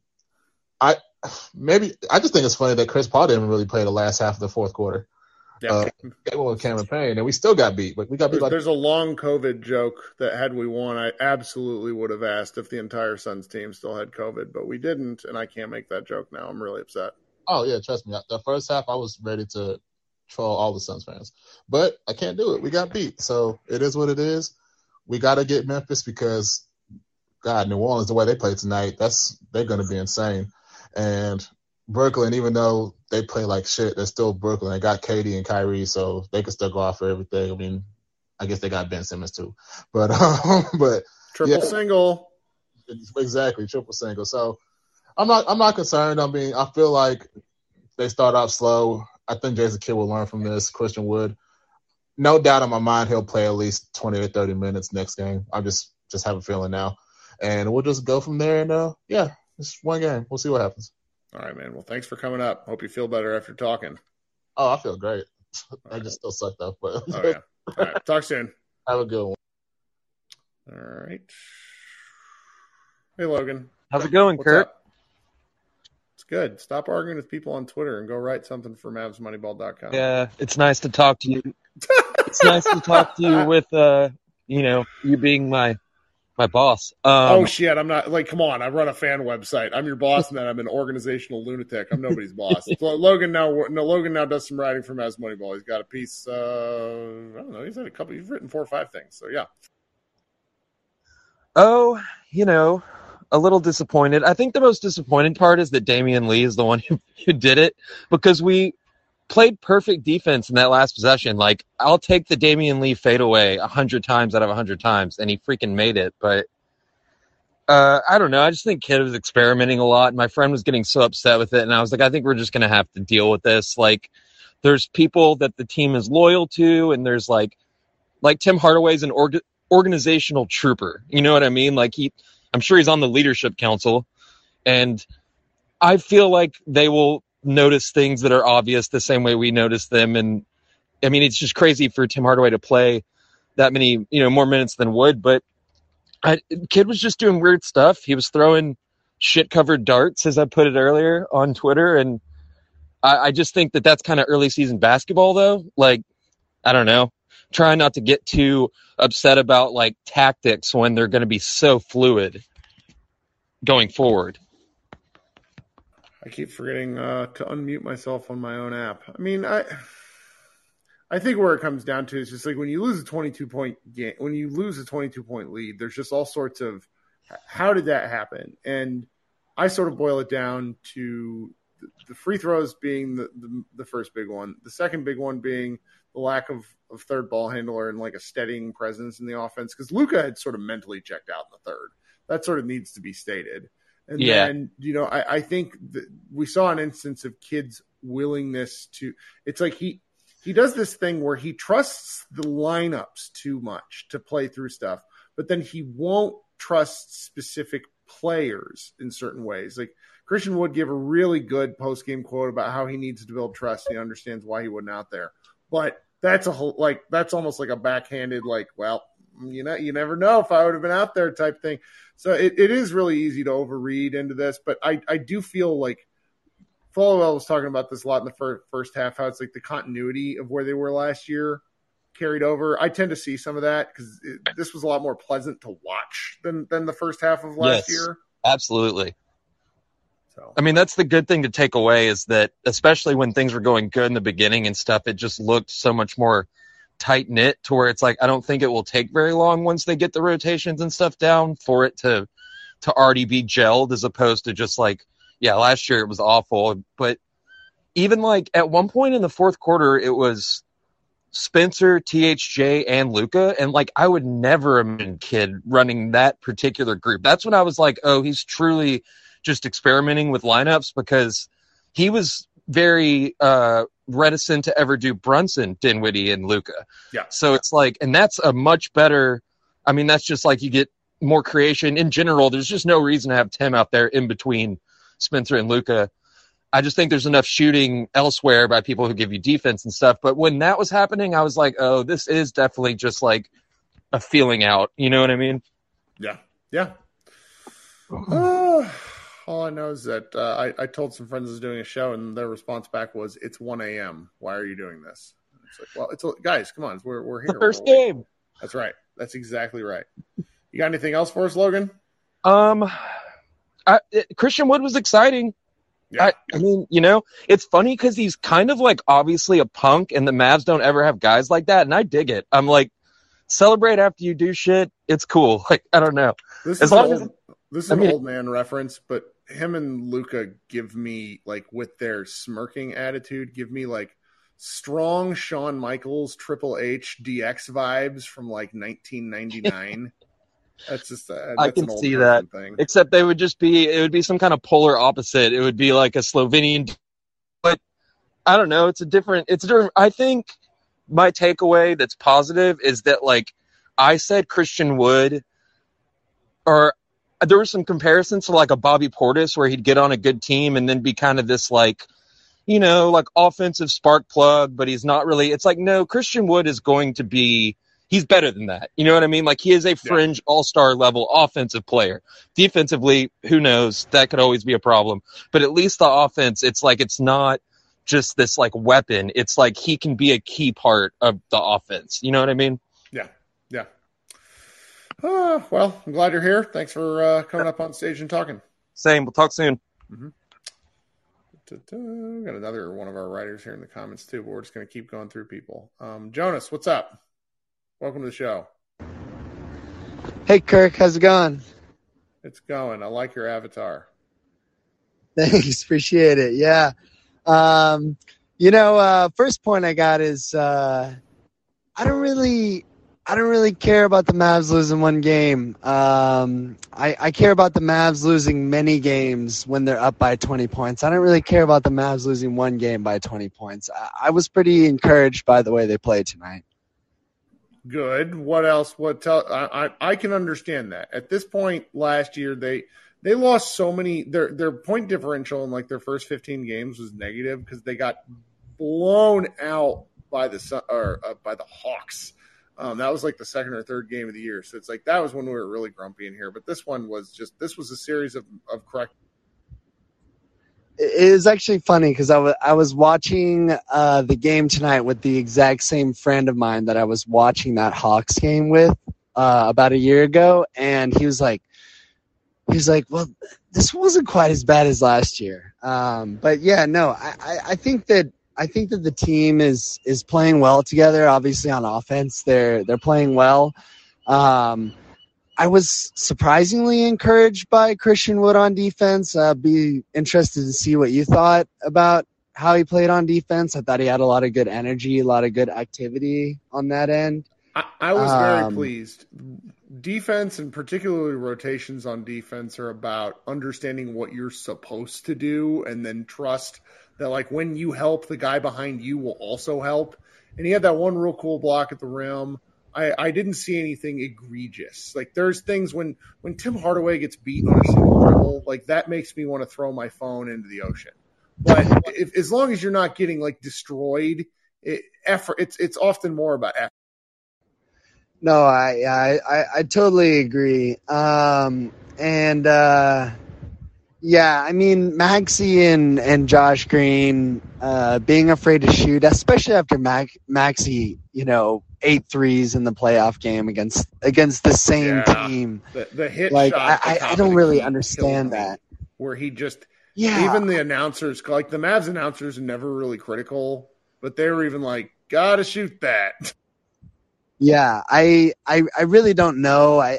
[SPEAKER 5] I maybe I just think it's funny that Chris Paul didn't really play the last half of the fourth quarter.
[SPEAKER 1] Yeah.
[SPEAKER 5] Uh, with Cameron Payne, and we still got beat. But we got beat
[SPEAKER 1] There's,
[SPEAKER 5] like
[SPEAKER 1] there's a long COVID joke that had we won, I absolutely would have asked if the entire Suns team still had COVID, but we didn't, and I can't make that joke now. I'm really upset.
[SPEAKER 5] Oh yeah, trust me. The first half, I was ready to troll all the Suns fans, but I can't do it. We got beat, so it is what it is. We got to get Memphis because, God, New Orleans, the way they play tonight, that's they're going to be insane. And Brooklyn, even though they play like shit, they're still Brooklyn. They got KD and Kyrie, so they can still go off for everything. I mean, I guess they got Ben Simmons too, (laughs) but um, (laughs) but
[SPEAKER 1] Triple
[SPEAKER 5] Yeah.
[SPEAKER 1] single.
[SPEAKER 5] Exactly, triple single. So I'm not I'm not concerned. I mean, I feel like they start off slow. I think Jason Kidd will learn from this. Christian Wood, no doubt in my mind, he'll play at least 20 or 30 minutes next game. I just just have a feeling now, and we'll just go from there. And uh, yeah, it's one game. We'll see what happens.
[SPEAKER 1] All right, man. Well, thanks for coming up. Hope you feel better after talking.
[SPEAKER 5] Oh, I feel great. I just still suck though, but
[SPEAKER 1] Oh, yeah. All right. Talk soon. (laughs)
[SPEAKER 5] have a good one.
[SPEAKER 1] All right. Hey, Logan.
[SPEAKER 6] How's it going,
[SPEAKER 1] What's
[SPEAKER 6] Kirk?
[SPEAKER 1] up? It's good. Stop arguing with people on Twitter and go write something for MavsMoneyball.com.
[SPEAKER 6] Yeah, it's nice to talk to you. it's nice to talk to you (laughs) with uh, you know, you being my my boss. Um,
[SPEAKER 1] oh shit! I'm not like. Come on! I run a fan website. I'm your boss, and then I'm an organizational lunatic. I'm nobody's boss. (laughs) So Logan now. No, Logan now does some writing for Mavs Moneyball. He's got a piece. Uh, I don't know. He's had a couple. He's written four or five things. So yeah.
[SPEAKER 6] oh, you know, a little disappointed. I think the most disappointing part is that Damion Lee is the one (laughs) who, who did it because we played perfect defense in that last possession. Like, I'll take the Damion Lee fadeaway a hundred times out of a hundred times, and he freaking made it. But uh, I don't know. I just think Kidd was experimenting a lot. My friend was getting so upset with it, and I was like, I think we're just gonna have to deal with this. Like, there's people that the team is loyal to, and there's like, like Tim Hardaway's an org- organizational trooper. You know what I mean? Like he, I'm sure he's on the leadership council, and I feel like they will notice things that are obvious the same way we notice them. And I mean, it's just crazy for Tim Hardaway to play that many, you know, more minutes than Wood, but I, Kidd was just doing weird stuff. He was throwing shit covered darts, as I put it earlier on Twitter, and I, I just think that that's kind of early season basketball, though. Like, I don't know. Try not to get too upset about like tactics when they're going to be so fluid going forward.
[SPEAKER 1] I keep forgetting uh, to unmute myself on my own app. I mean, I I think where it comes down to is just like when you lose a 22 point game, when you lose a 22 point lead, there's just all sorts of how did that happen? And I sort of boil it down to the free throws being the, the, the first big one, the second big one being the lack of, of third ball handler and like a steadying presence in the offense because Luka had sort of mentally checked out in the third. That sort of needs to be stated. And
[SPEAKER 6] Yeah.
[SPEAKER 1] then, you know, I, I think we saw an instance of Kidd's willingness to. It's like he he does this thing where he trusts the lineups too much to play through stuff, but then he won't trust specific players in certain ways. Like Christian Wood gave a really good post game quote about how he needs to build trust. He understands why he wasn't out there, but that's a whole like that's almost like a backhanded like, well, you know, you never know if I would have been out there type thing. So it, it is really easy to overread into this, but I I do feel like Followell was talking about this a lot in the first, first half, how it's like the continuity of where they were last year carried over. I tend to see some of that because this was a lot more pleasant to watch than than the first half of last
[SPEAKER 6] Yes.
[SPEAKER 1] year.
[SPEAKER 6] Absolutely.
[SPEAKER 1] So
[SPEAKER 6] I mean, that's the good thing to take away is that, especially when things were going good in the beginning and stuff, it just looked so much more tight knit to where it's like, I don't think it will take very long once they get the rotations and stuff down for it to, to already be gelled as opposed to just like, yeah, last year it was awful. But even like at one point in the fourth quarter, it was Spencer, THJ, and Luka. And like, I would never imagine Kidd running that particular group. That's when I was like, oh, he's truly just experimenting with lineups because he was very uh, reticent to ever do Brunson, Dinwiddie, and Luka.
[SPEAKER 1] Yeah.
[SPEAKER 6] So it's like, and that's a much better. I mean, that's just like you get more creation in general. There's just no reason to have Tim out there in between Spencer and Luka. I just think there's enough shooting elsewhere by people who give you defense and stuff. But when that was happening, I was like, oh, this is definitely just like a feeling out. You know what I mean?
[SPEAKER 1] yeah, yeah. (sighs) Uh, all I know is that uh, I, I told some friends I was doing a show, and their response back was, "It's 1 a.m. Why are you doing this?" And It's like, well, it's a, guys, come on, we're we're here.
[SPEAKER 6] The first
[SPEAKER 1] We're awake.
[SPEAKER 6] game.
[SPEAKER 1] That's right. That's exactly right. You got anything else for us, Logan?
[SPEAKER 6] Um, I, it- Christian Wood was exciting.
[SPEAKER 1] Yeah.
[SPEAKER 6] I, I mean, you know, it's funny because he's kind of like obviously a punk, and the Mavs don't ever have guys like that, and I dig it. I'm like, celebrate after you do shit. It's cool. (laughs) Like, I don't know.
[SPEAKER 1] This
[SPEAKER 6] As
[SPEAKER 1] is an
[SPEAKER 6] long as-
[SPEAKER 1] this is
[SPEAKER 6] I
[SPEAKER 1] an
[SPEAKER 6] mean-
[SPEAKER 1] old man reference, but him and Luka give me like with their smirking attitude, give me like strong Shawn Michaels Triple H DX vibes from like 1999. (laughs) that's just uh,
[SPEAKER 6] I can see that.
[SPEAKER 1] thing.
[SPEAKER 6] Except they would just be, it would be some kind of polar opposite. It would be like a Slovenian, but I don't know. It's a different, it's a different, I think my takeaway that's positive is that like I said Christian Wood or there were some comparisons to like a Bobby Portis where he'd get on a good team and then be kind of this like, you know, like offensive spark plug, but he's not really, it's like, no, Christian Wood is going to be, he's better than that. You know what I mean? Like he is a fringe all-star level offensive player. Defensively, who knows? That could always be a problem. But at least the offense, it's like it's not just this like weapon. It's like he can be a key part of the offense. You know what I mean?
[SPEAKER 1] Yeah, yeah. Uh, well, I'm glad you're here. Thanks for uh, coming up on stage and talking.
[SPEAKER 6] Same. We'll talk soon.
[SPEAKER 1] Da-da. We got another one of our writers here in the comments too, but we're just going to keep going through people. Um, Jonas, what's up? Welcome to the show.
[SPEAKER 7] Hey Kirk, how's it going?
[SPEAKER 1] It's going. I like your avatar. (laughs)
[SPEAKER 7] Thanks, appreciate it. Yeah. Um, you know, uh, first point I got is uh, I don't really I don't really care about the Mavs losing one game. Um, I, I care about the Mavs losing many games when they're up by 20 points. I don't really care about the Mavs losing one game by 20 points. I, I was pretty encouraged by the way they played tonight.
[SPEAKER 1] Good. What else? What tell? I, I I can understand that. At this point last year, they they lost so many. Their their point differential in like their first fifteen games was negative because they got blown out by the or uh, by the Hawks Um, that was like the second or third game of the year. So it's like that was when we were really grumpy in here. But this one was just this was a series of, of correct.
[SPEAKER 7] It is actually funny because I was I was watching uh, the game tonight with the exact same friend of mine that I was watching that Hawks game with uh, about a year ago, and he was like, he was like, well, this wasn't quite as bad as last year. Um, but yeah, no, I, I, I think that I think that the team is is playing well together. Obviously, on offense, they're they're playing well. Um, I was surprisingly encouraged by Christian Wood on defense. Uh, be interested to see what you thought about how he played on defense. I thought he had a lot of good energy, a lot of good activity on that end.
[SPEAKER 1] I, I was very
[SPEAKER 7] Um,
[SPEAKER 1] pleased. Defense and particularly rotations on defense are about understanding what you're supposed to do and then trust that like when you help, the guy behind you will also help. And he had that one real cool block at the rim. I, I didn't see anything egregious. Like there's things when when Tim Hardaway gets beat on a single dribble, like that makes me want to throw my phone into the ocean. But if, as long as you're not getting like destroyed, it, effort it's it's often more about effort.
[SPEAKER 7] No, I I I, I totally agree. Um, and uh, yeah, I mean Maxi and and Josh Green uh, being afraid to shoot, especially after Mac, Maxi, you know, eight threes in the playoff game against against the same
[SPEAKER 1] Yeah.
[SPEAKER 7] team.
[SPEAKER 1] The the hit
[SPEAKER 7] Like
[SPEAKER 1] shot.
[SPEAKER 7] I, I, I don't really understand that.
[SPEAKER 1] Where he just
[SPEAKER 7] Yeah,
[SPEAKER 1] even the announcers like the Mavs announcers are never really critical, but they were even like, gotta shoot that.
[SPEAKER 7] Yeah, I, I I really don't know. I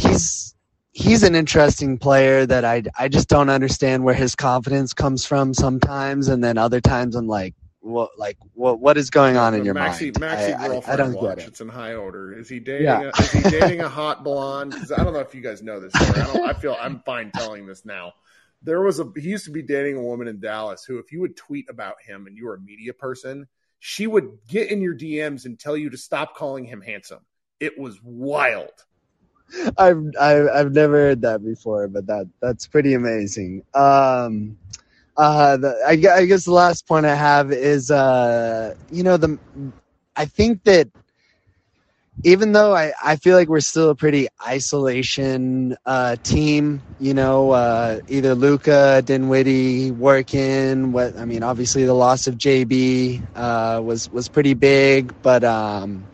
[SPEAKER 7] he's he's an interesting player that I I just don't understand where his confidence comes from sometimes, and then other times I'm like, what like what what is going on in your
[SPEAKER 1] Maxi,
[SPEAKER 7] mind?
[SPEAKER 1] Maxi
[SPEAKER 7] I, I,
[SPEAKER 1] girlfriend
[SPEAKER 7] I don't
[SPEAKER 1] watch.
[SPEAKER 7] get it.
[SPEAKER 1] It's in high order. Is he dating?
[SPEAKER 7] Yeah.
[SPEAKER 1] A, is he dating a hot blonde? I don't know if you guys know this. Story. I, don't, I feel I'm fine telling this now. There was a he used to be dating a woman in Dallas who, if you would tweet about him and you were a media person, she would get in your DMs and tell you to stop calling him handsome. It was wild.
[SPEAKER 7] I've I've I've never heard that before, but that that's pretty amazing. Um, uh, the, I, I guess the last point I have is, uh, you know, the I think that even though I, I feel like we're still a pretty isolation uh, team, you know, uh, either Luka, Dinwiddie working. What I mean, obviously the loss of JB uh, was was pretty big, but um,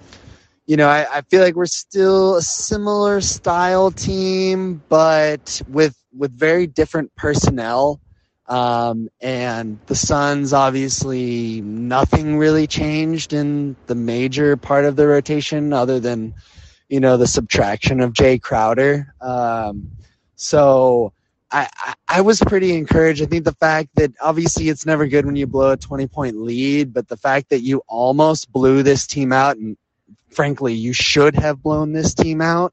[SPEAKER 7] you know, I, I feel like we're still a similar style team, but with with very different personnel. Um, and the Suns, obviously, nothing really changed in the major part of the rotation other than, you know, the subtraction of Jae Crowder. Um, so I, I, was pretty encouraged. I think the fact that obviously it's never good when you blow a 20 point lead, but the fact that you almost blew this team out and frankly, you should have blown this team out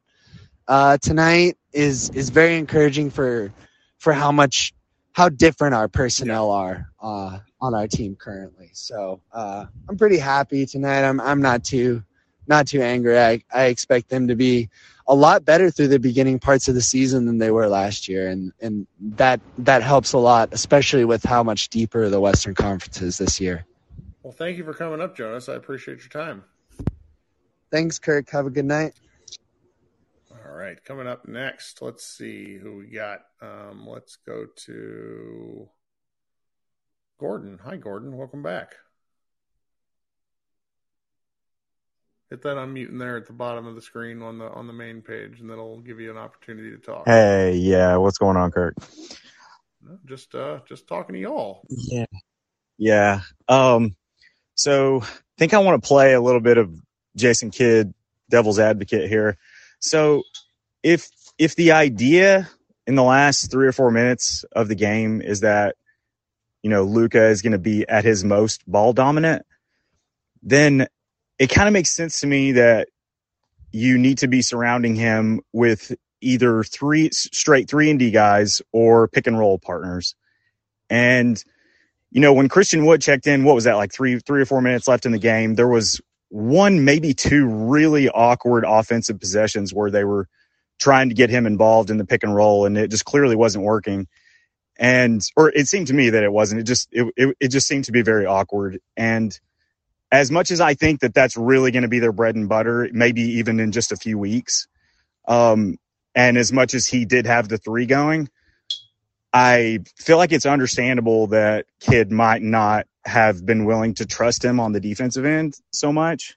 [SPEAKER 7] uh, tonight is is very encouraging for for how much how different our personnel are uh, on our team currently. So uh, I'm pretty happy tonight. I'm I'm not too not too angry. I, I expect them to be a lot better through the beginning parts of the season than they were last year, and and that that helps a lot, especially with how much deeper the Western Conference is this year.
[SPEAKER 1] Well, thank you for coming up, Jonas. I appreciate your time.
[SPEAKER 7] Thanks, Kirk. Have a good night.
[SPEAKER 1] All right, coming up next, let's see who we got. Um, let's go to Gordon. Hi, Gordon. Welcome back. Hit that unmute in there at the bottom of the screen on the on the main page, and that'll give you an opportunity to talk.
[SPEAKER 8] Hey, yeah, what's going on, Kirk?
[SPEAKER 1] Just uh, just talking to y'all.
[SPEAKER 8] Yeah. Yeah. Um, so I think I want to play a little bit of Jason Kidd, devil's advocate here. So if if the idea in the last three or four minutes of the game is that you know Luka is going to be at his most ball dominant, then it kind of makes sense to me that you need to be surrounding him with either three straight three and D guys or pick and roll partners. And you know, when Christian Wood checked in, what was that like three three or four minutes left in the game? There was one, maybe two really awkward offensive possessions where they were trying to get him involved in the pick and roll, and it just clearly wasn't working. And or it seemed to me that it wasn't. It just it it, it just seemed to be very awkward. And as much as I think that that's really going to be their bread and butter, maybe even in just a few weeks, um, and as much as he did have the three going, I feel like it's understandable that Kidd might not have been willing to trust him on the defensive end so much.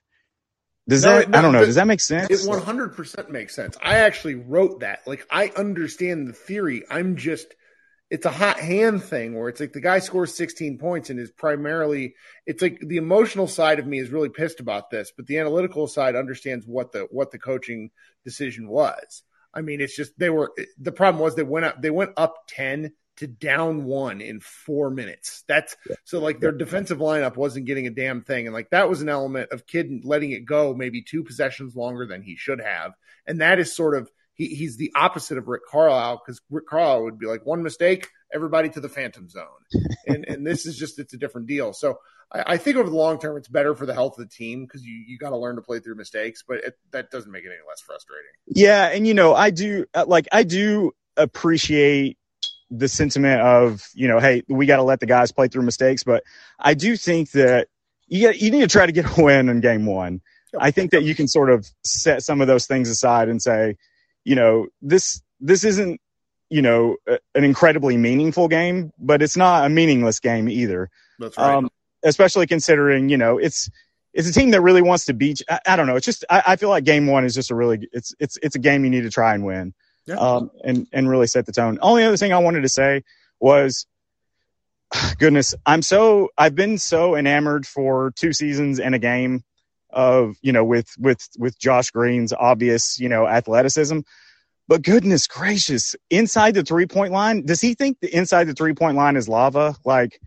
[SPEAKER 8] Does
[SPEAKER 1] No,
[SPEAKER 8] that?
[SPEAKER 1] no,
[SPEAKER 8] I don't know. Does that make sense?
[SPEAKER 1] It 100% makes sense. I actually wrote that. Like, I understand the theory. I'm just, it's a hot hand thing where it's like the guy scores 16 points and is primarily, it's like the emotional side of me is really pissed about this, but the analytical side understands what the, what the coaching decision was. I mean, it's just, they were, the problem was they went up, they went up 10 to down one in four minutes. That's so like their defensive lineup wasn't getting a damn thing. And like that was an element of Kidd letting it go maybe two possessions longer than he should have. And that is sort of he, he's the opposite of Rick Carlisle because Rick Carlisle would be like one mistake, everybody to the phantom zone. (laughs) And and this is just it's a different deal. So I, I think over the long term it's better for the health of the team because you, you got to learn to play through mistakes, but it, that doesn't make it any less frustrating.
[SPEAKER 8] Yeah, and you know, I do uh, like I do appreciate the sentiment of you know, hey, we got to let the guys play through mistakes, but I do think that you got, you need to try to get a win in game one. I think that you can sort of set some of those things aside and say, you know, this this isn't you know a- an incredibly meaningful game, but it's not a meaningless game either.
[SPEAKER 1] That's right.
[SPEAKER 8] Um, especially considering you know it's it's a team that really wants to beat. I, I don't know. It's just I, I feel like game one is just a really it's it's it's a game you need to try and win,
[SPEAKER 1] Yeah.
[SPEAKER 8] um, and and really set the tone. Only other thing I wanted to say was, (sighs) goodness, I'm so I've been so enamored for two seasons and a game of you know with with with Josh Green's obvious you know athleticism. But goodness gracious, inside the three point line, does he think the inside the three point line is lava? Like,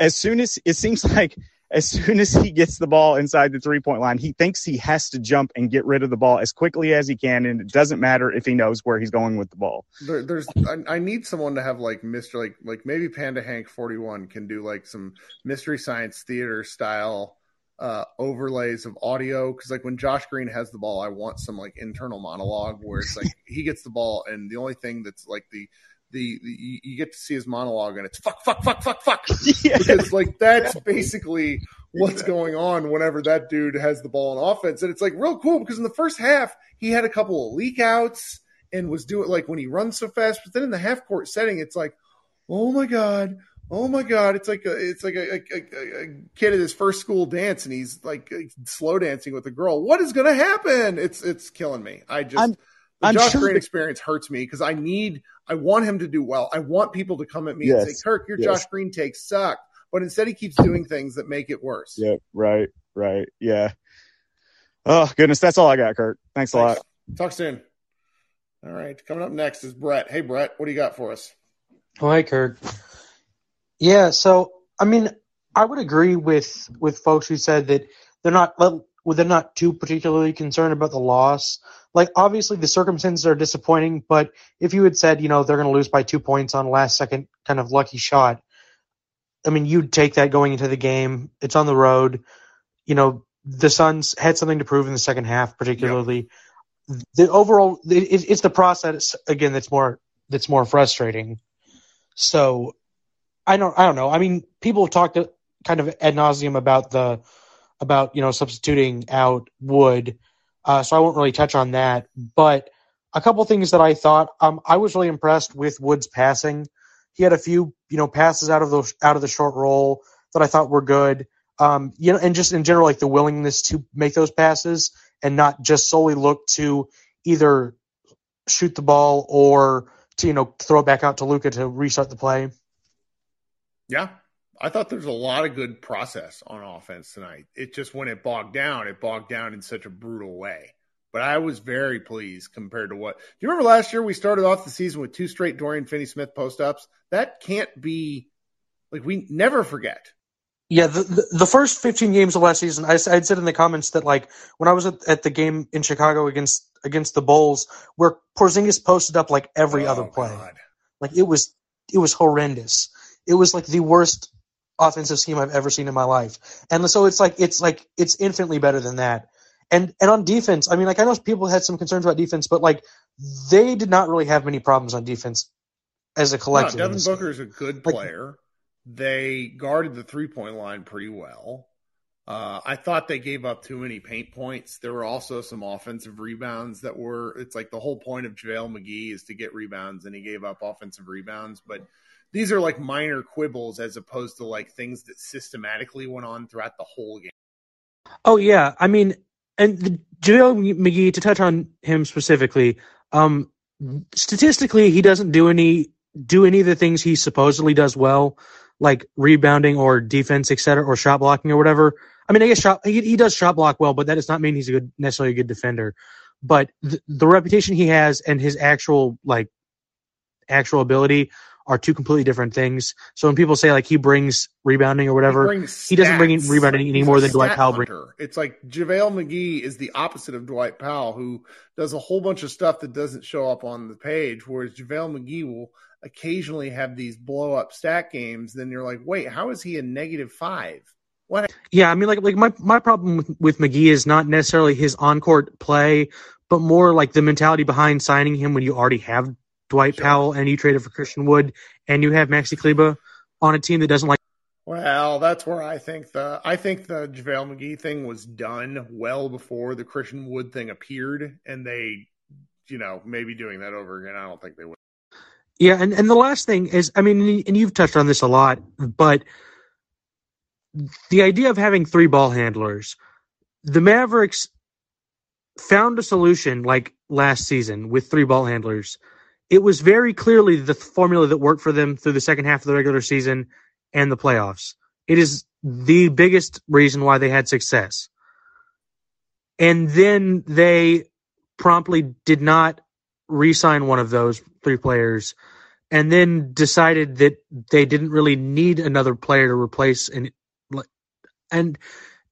[SPEAKER 8] as soon as it seems like as soon as he gets the ball inside the three point line, he thinks he has to jump and get rid of the ball as quickly as he can. And it doesn't matter if he knows where he's going with the ball.
[SPEAKER 1] There, there's I, I need someone to have like Mr. like like maybe Panda Hank 41 can do like some mystery science theater style uh overlays of audio because like when Josh Green has the ball, I want some like internal monologue where it's like (laughs) he gets the ball and the only thing that's like the the, the you, get to see his monologue and it's fuck fuck fuck fuck fuck (laughs) because like that's basically what's going on whenever that dude has the ball on offense. And it's like real cool because in the first half, he had a couple of leak outs and was doing like when he runs so fast. But then in the half court setting, it's like, oh my God. Oh my God! It's like a it's like a, a, a, a kid at his first school dance, and he's like slow dancing with a girl. What is going to happen? It's it's killing me. I just
[SPEAKER 8] I'm-
[SPEAKER 1] the
[SPEAKER 8] I'm
[SPEAKER 1] Josh
[SPEAKER 8] sure
[SPEAKER 1] Green
[SPEAKER 8] that-
[SPEAKER 1] experience hurts me because I need I want him to do well. I want people to come at me and say, "Kirk, your
[SPEAKER 8] Yes.
[SPEAKER 1] Josh Green takes suck," but instead he keeps doing things that make it worse.
[SPEAKER 8] Yep. Right. Right. Yeah. Oh goodness, that's all I got, Kirk. Thanks a lot.
[SPEAKER 1] Talk soon. All right, coming up next is Brett. Hey, Brett, what do you got for us?
[SPEAKER 9] Oh, hi, Kirk. Yeah, so I mean, I would agree with with folks who said that they're not well, they're not too particularly concerned about the loss. Like, obviously, the circumstances are disappointing, but if you had said, you know, they're going to lose by two points on a last second kind of lucky shot, I mean, you'd take that going into the game. It's on the road. You know, the Suns had something to prove in the second half, particularly. The overall, it, it's the process again that's more that's more frustrating. So, I don't, I don't know. I mean, people have talked kind of ad nauseum about the about you know substituting out Wood, uh, so I won't really touch on that. But a couple things that I thought, um, I was really impressed with Wood's passing. He had a few you know passes out of the out of the short roll that I thought were good. Um, you know, and just in general, like the willingness to make those passes and not just solely look to either shoot the ball or to you know throw it back out to Luka to restart the play.
[SPEAKER 1] Yeah, I thought there's a lot of good process on offense tonight. It just when it bogged down, it bogged down in such a brutal way. But I was very pleased compared to what. Do you remember last year we started off the season with two straight Dorian Finney-Smith post ups? That can't be like we never forget.
[SPEAKER 9] Yeah, the, the the first 15 games of last season, I, I'd said in the comments that like when I was at, at the game in Chicago against against the Bulls, where Porzingis posted up like every
[SPEAKER 1] Oh,
[SPEAKER 9] other play,
[SPEAKER 1] God.
[SPEAKER 9] like it was it was horrendous. It was like the worst offensive scheme I've ever seen in my life, and so it's like it's like it's infinitely better than that. And and on defense, I mean, like I know people had some concerns about defense, but like they did not really have many problems on defense as a
[SPEAKER 1] No,
[SPEAKER 9] collective. in
[SPEAKER 1] Devin Booker is a good
[SPEAKER 9] Like-
[SPEAKER 1] player. they guarded the three point line pretty well. Uh, I thought they gave up too many paint points. There were also some offensive rebounds that were. It's like the whole point of JaVale McGee is to get rebounds, and he gave up offensive rebounds. But these are like minor quibbles as opposed to like things that systematically went on throughout the whole game.
[SPEAKER 9] Oh yeah, I mean, and the, JaVale McGee to touch on him specifically. Um, statistically, he doesn't do any do any of the things he supposedly does well, like rebounding or defense, etc., or shot blocking or whatever. I mean, I guess shot he, he does shot block well, but that does not mean he's a good necessarily a good defender. But the, the reputation he has and his actual like actual ability are two completely different things. So when people say like he brings rebounding or whatever, he, he doesn't bring in rebounding any more than Dwight Powell brings.
[SPEAKER 1] It's like JaVale McGee is the opposite of Dwight Powell, who does a whole bunch of stuff that doesn't show up on the page, whereas JaVale McGee will occasionally have these blow up stat games. Then you're like, wait, how is he a negative five? What?
[SPEAKER 9] Yeah, I mean, like, like my my problem with, with McGee is not necessarily his on court play, but more like the mentality behind signing him when you already have Dwight sure. Powell and you traded for Christian Wood and you have Maxi Kleber on a team that doesn't like.
[SPEAKER 1] Well, that's where I think the I think the JaVale McGee thing was done well before the Christian Wood thing appeared, and they, you know, maybe doing that over again. I don't think they would.
[SPEAKER 9] Yeah, and and the last thing is, I mean, and you've touched on this a lot, but the idea of having three ball handlers, the Mavericks found a solution like last season with three ball handlers. It was very clearly the formula that worked for them through the second half of the regular season and the playoffs. It is the biggest reason why they had success. And then they promptly did not re sign one of those three players and then decided that they didn't really need another player to replace an and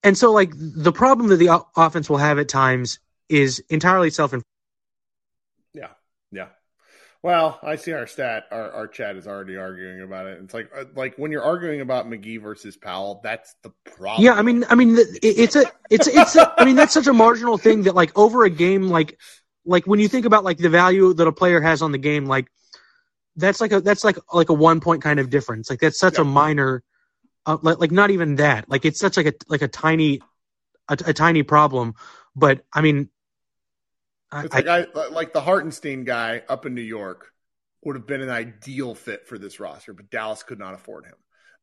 [SPEAKER 9] and so like the problem that the offense will have at times is entirely self
[SPEAKER 1] yeah yeah well i see our stat our, our chat is already arguing about it it's like uh, like when you're arguing about mcgee versus powell that's the problem
[SPEAKER 9] yeah i mean i mean it's a it's it's a, i mean that's such a marginal thing that like over a game like like when you think about like the value that a player has on the game like that's like a that's like like a one point kind of difference like that's such yeah. a minor uh, like, like not even that. Like it's such like a like a tiny a, a tiny problem. But I mean,
[SPEAKER 1] it's I, like I, like the Hartenstein guy up in New York would have been an ideal fit for this roster, but Dallas could not afford him.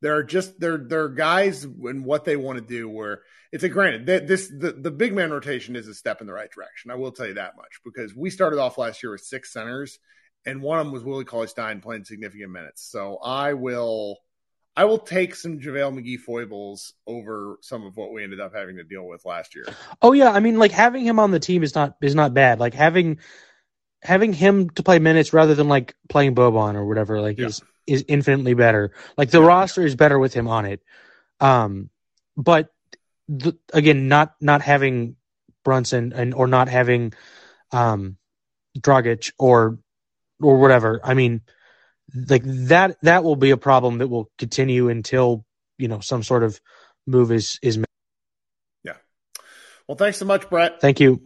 [SPEAKER 1] There are just there there are guys and what they want to do where it's a granted that this the, the big man rotation is a step in the right direction. I will tell you that much because we started off last year with six centers and one of them was Willie Cauley Stein playing significant minutes. So I will I will take some JaVale McGee foibles over some of what we ended up having to deal with last year.
[SPEAKER 9] Oh yeah, I mean like having him on the team is not is not bad. Like having having him to play minutes rather than like playing Boban or whatever like yeah. is is infinitely better. Like the yeah. roster is better with him on it. Um but the, again not not having Brunson and or not having um Dragic or or whatever. I mean like that that will be a problem that will continue until you know some sort of move is is made.
[SPEAKER 1] Yeah. Well, thanks so much, Brett.
[SPEAKER 9] Thank you.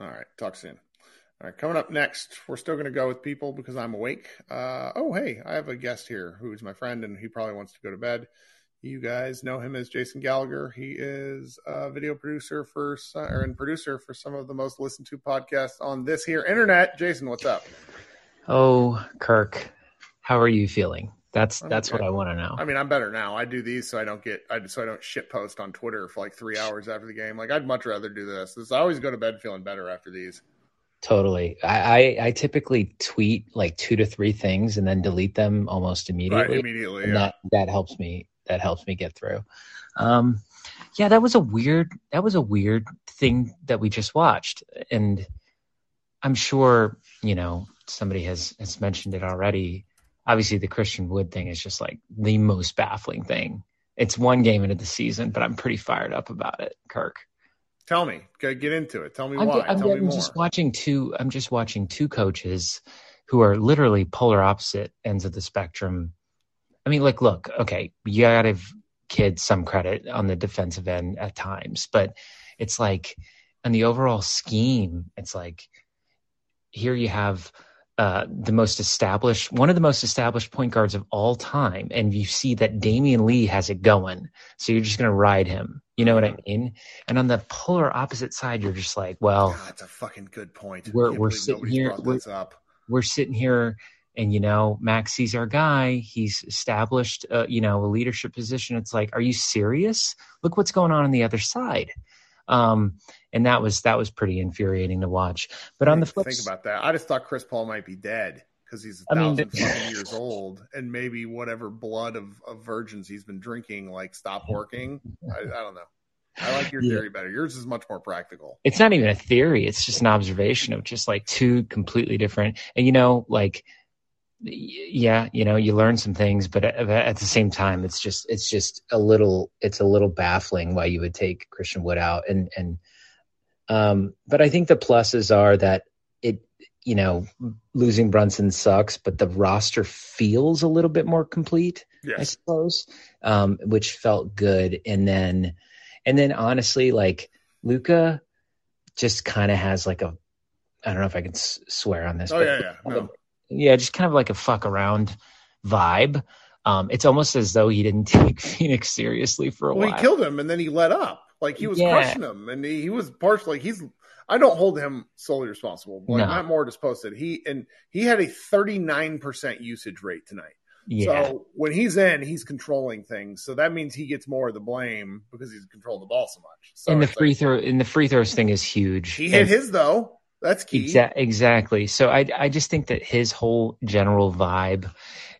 [SPEAKER 1] All right. Talk soon. All right. Coming up next, we're still going to go with people because I'm awake. Uh, oh, hey, I have a guest here who's my friend, and he probably wants to go to bed. You guys know him as Jason Gallagher. He is a video producer for or and producer for some of the most listened to podcasts on this here internet. Jason, what's up?
[SPEAKER 10] Oh, Kirk, how are you feeling? That's I'm that's okay. what I want to know.
[SPEAKER 1] I mean, I'm better now. I do these so I don't get I, so I don't shit post on Twitter for like three hours after the game. Like I'd much rather do this. This I always go to bed feeling better after these.
[SPEAKER 10] Totally. I, I, I typically tweet like two to three things and then delete them almost immediately.
[SPEAKER 1] Right, immediately,
[SPEAKER 10] and
[SPEAKER 1] yeah.
[SPEAKER 10] That that helps me. That helps me get through. Um, yeah, that was a weird. That was a weird thing that we just watched, and I'm sure you know somebody has has mentioned it already. Obviously, the Christian Wood thing is just like the most baffling thing. It's one game into the season, but I'm pretty fired up about it, Kirk.
[SPEAKER 1] Tell me, get into it. Tell me
[SPEAKER 10] I'm,
[SPEAKER 1] why.
[SPEAKER 10] I'm,
[SPEAKER 1] Tell
[SPEAKER 10] I'm just watching two. I'm just watching two coaches who are literally polar opposite ends of the spectrum. I mean, like, look, okay, you got to give kids some credit on the defensive end at times, but it's like, and the overall scheme, it's like here you have uh, the most established, one of the most established point guards of all time, and you see that Damion Lee has it going, so you're just going to ride him. You know what I mean? And on the polar opposite side, you're just like, well,
[SPEAKER 1] God, that's a fucking good point.
[SPEAKER 10] We're- we're sitting here- we're-
[SPEAKER 1] up.
[SPEAKER 10] we're sitting here and you know Maxi's our guy he's established uh, you know a leadership position it's like are you serious look what's going on on the other side um and that was that was pretty infuriating to watch but on the flip
[SPEAKER 1] think about that. I just thought Chris Paul might be dead because he's a
[SPEAKER 10] I mean,
[SPEAKER 1] thousand fucking years old, and maybe whatever blood of, of virgins he's been drinking like stop working. I, I don't know. I like your
[SPEAKER 10] Yeah.
[SPEAKER 1] theory better. Yours is much more practical.
[SPEAKER 10] it's not even a theory it's just an observation of just like two completely different and you know like yeah you know you learn some things but uh, at, at the same time it's just it's just a little it's a little baffling why you would take christian wood out and and um but i think the pluses are that it you know losing brunson sucks but the roster feels a little bit more complete I suppose, um, which felt good. And then, and then honestly, like Luka just kind of has like a, I don't know if I can s- swear on this,
[SPEAKER 1] Oh
[SPEAKER 10] but
[SPEAKER 1] yeah, yeah. No.
[SPEAKER 10] yeah, just kind of like a fuck around vibe. Um, it's almost as though he didn't (laughs) take Phoenix seriously for a
[SPEAKER 1] Well,
[SPEAKER 10] while.
[SPEAKER 1] he killed him and then he let up. Like he was
[SPEAKER 10] Yeah.
[SPEAKER 1] crushing him, and he, he was partially. Like he's. I don't hold him solely responsible. Like
[SPEAKER 10] No.
[SPEAKER 1] Matt Moore just posted, he and he had a thirty nine percent usage rate tonight.
[SPEAKER 10] yeah.
[SPEAKER 1] So when he's in, he's controlling things. So that means he gets more of the blame because he's controlling the ball so much. So
[SPEAKER 10] and the free
[SPEAKER 1] like-
[SPEAKER 10] throw, and the free throws thing is huge.
[SPEAKER 1] he hit
[SPEAKER 10] And-
[SPEAKER 1] his though. That's key.
[SPEAKER 10] Exa- exactly. So I I just think that his whole general vibe,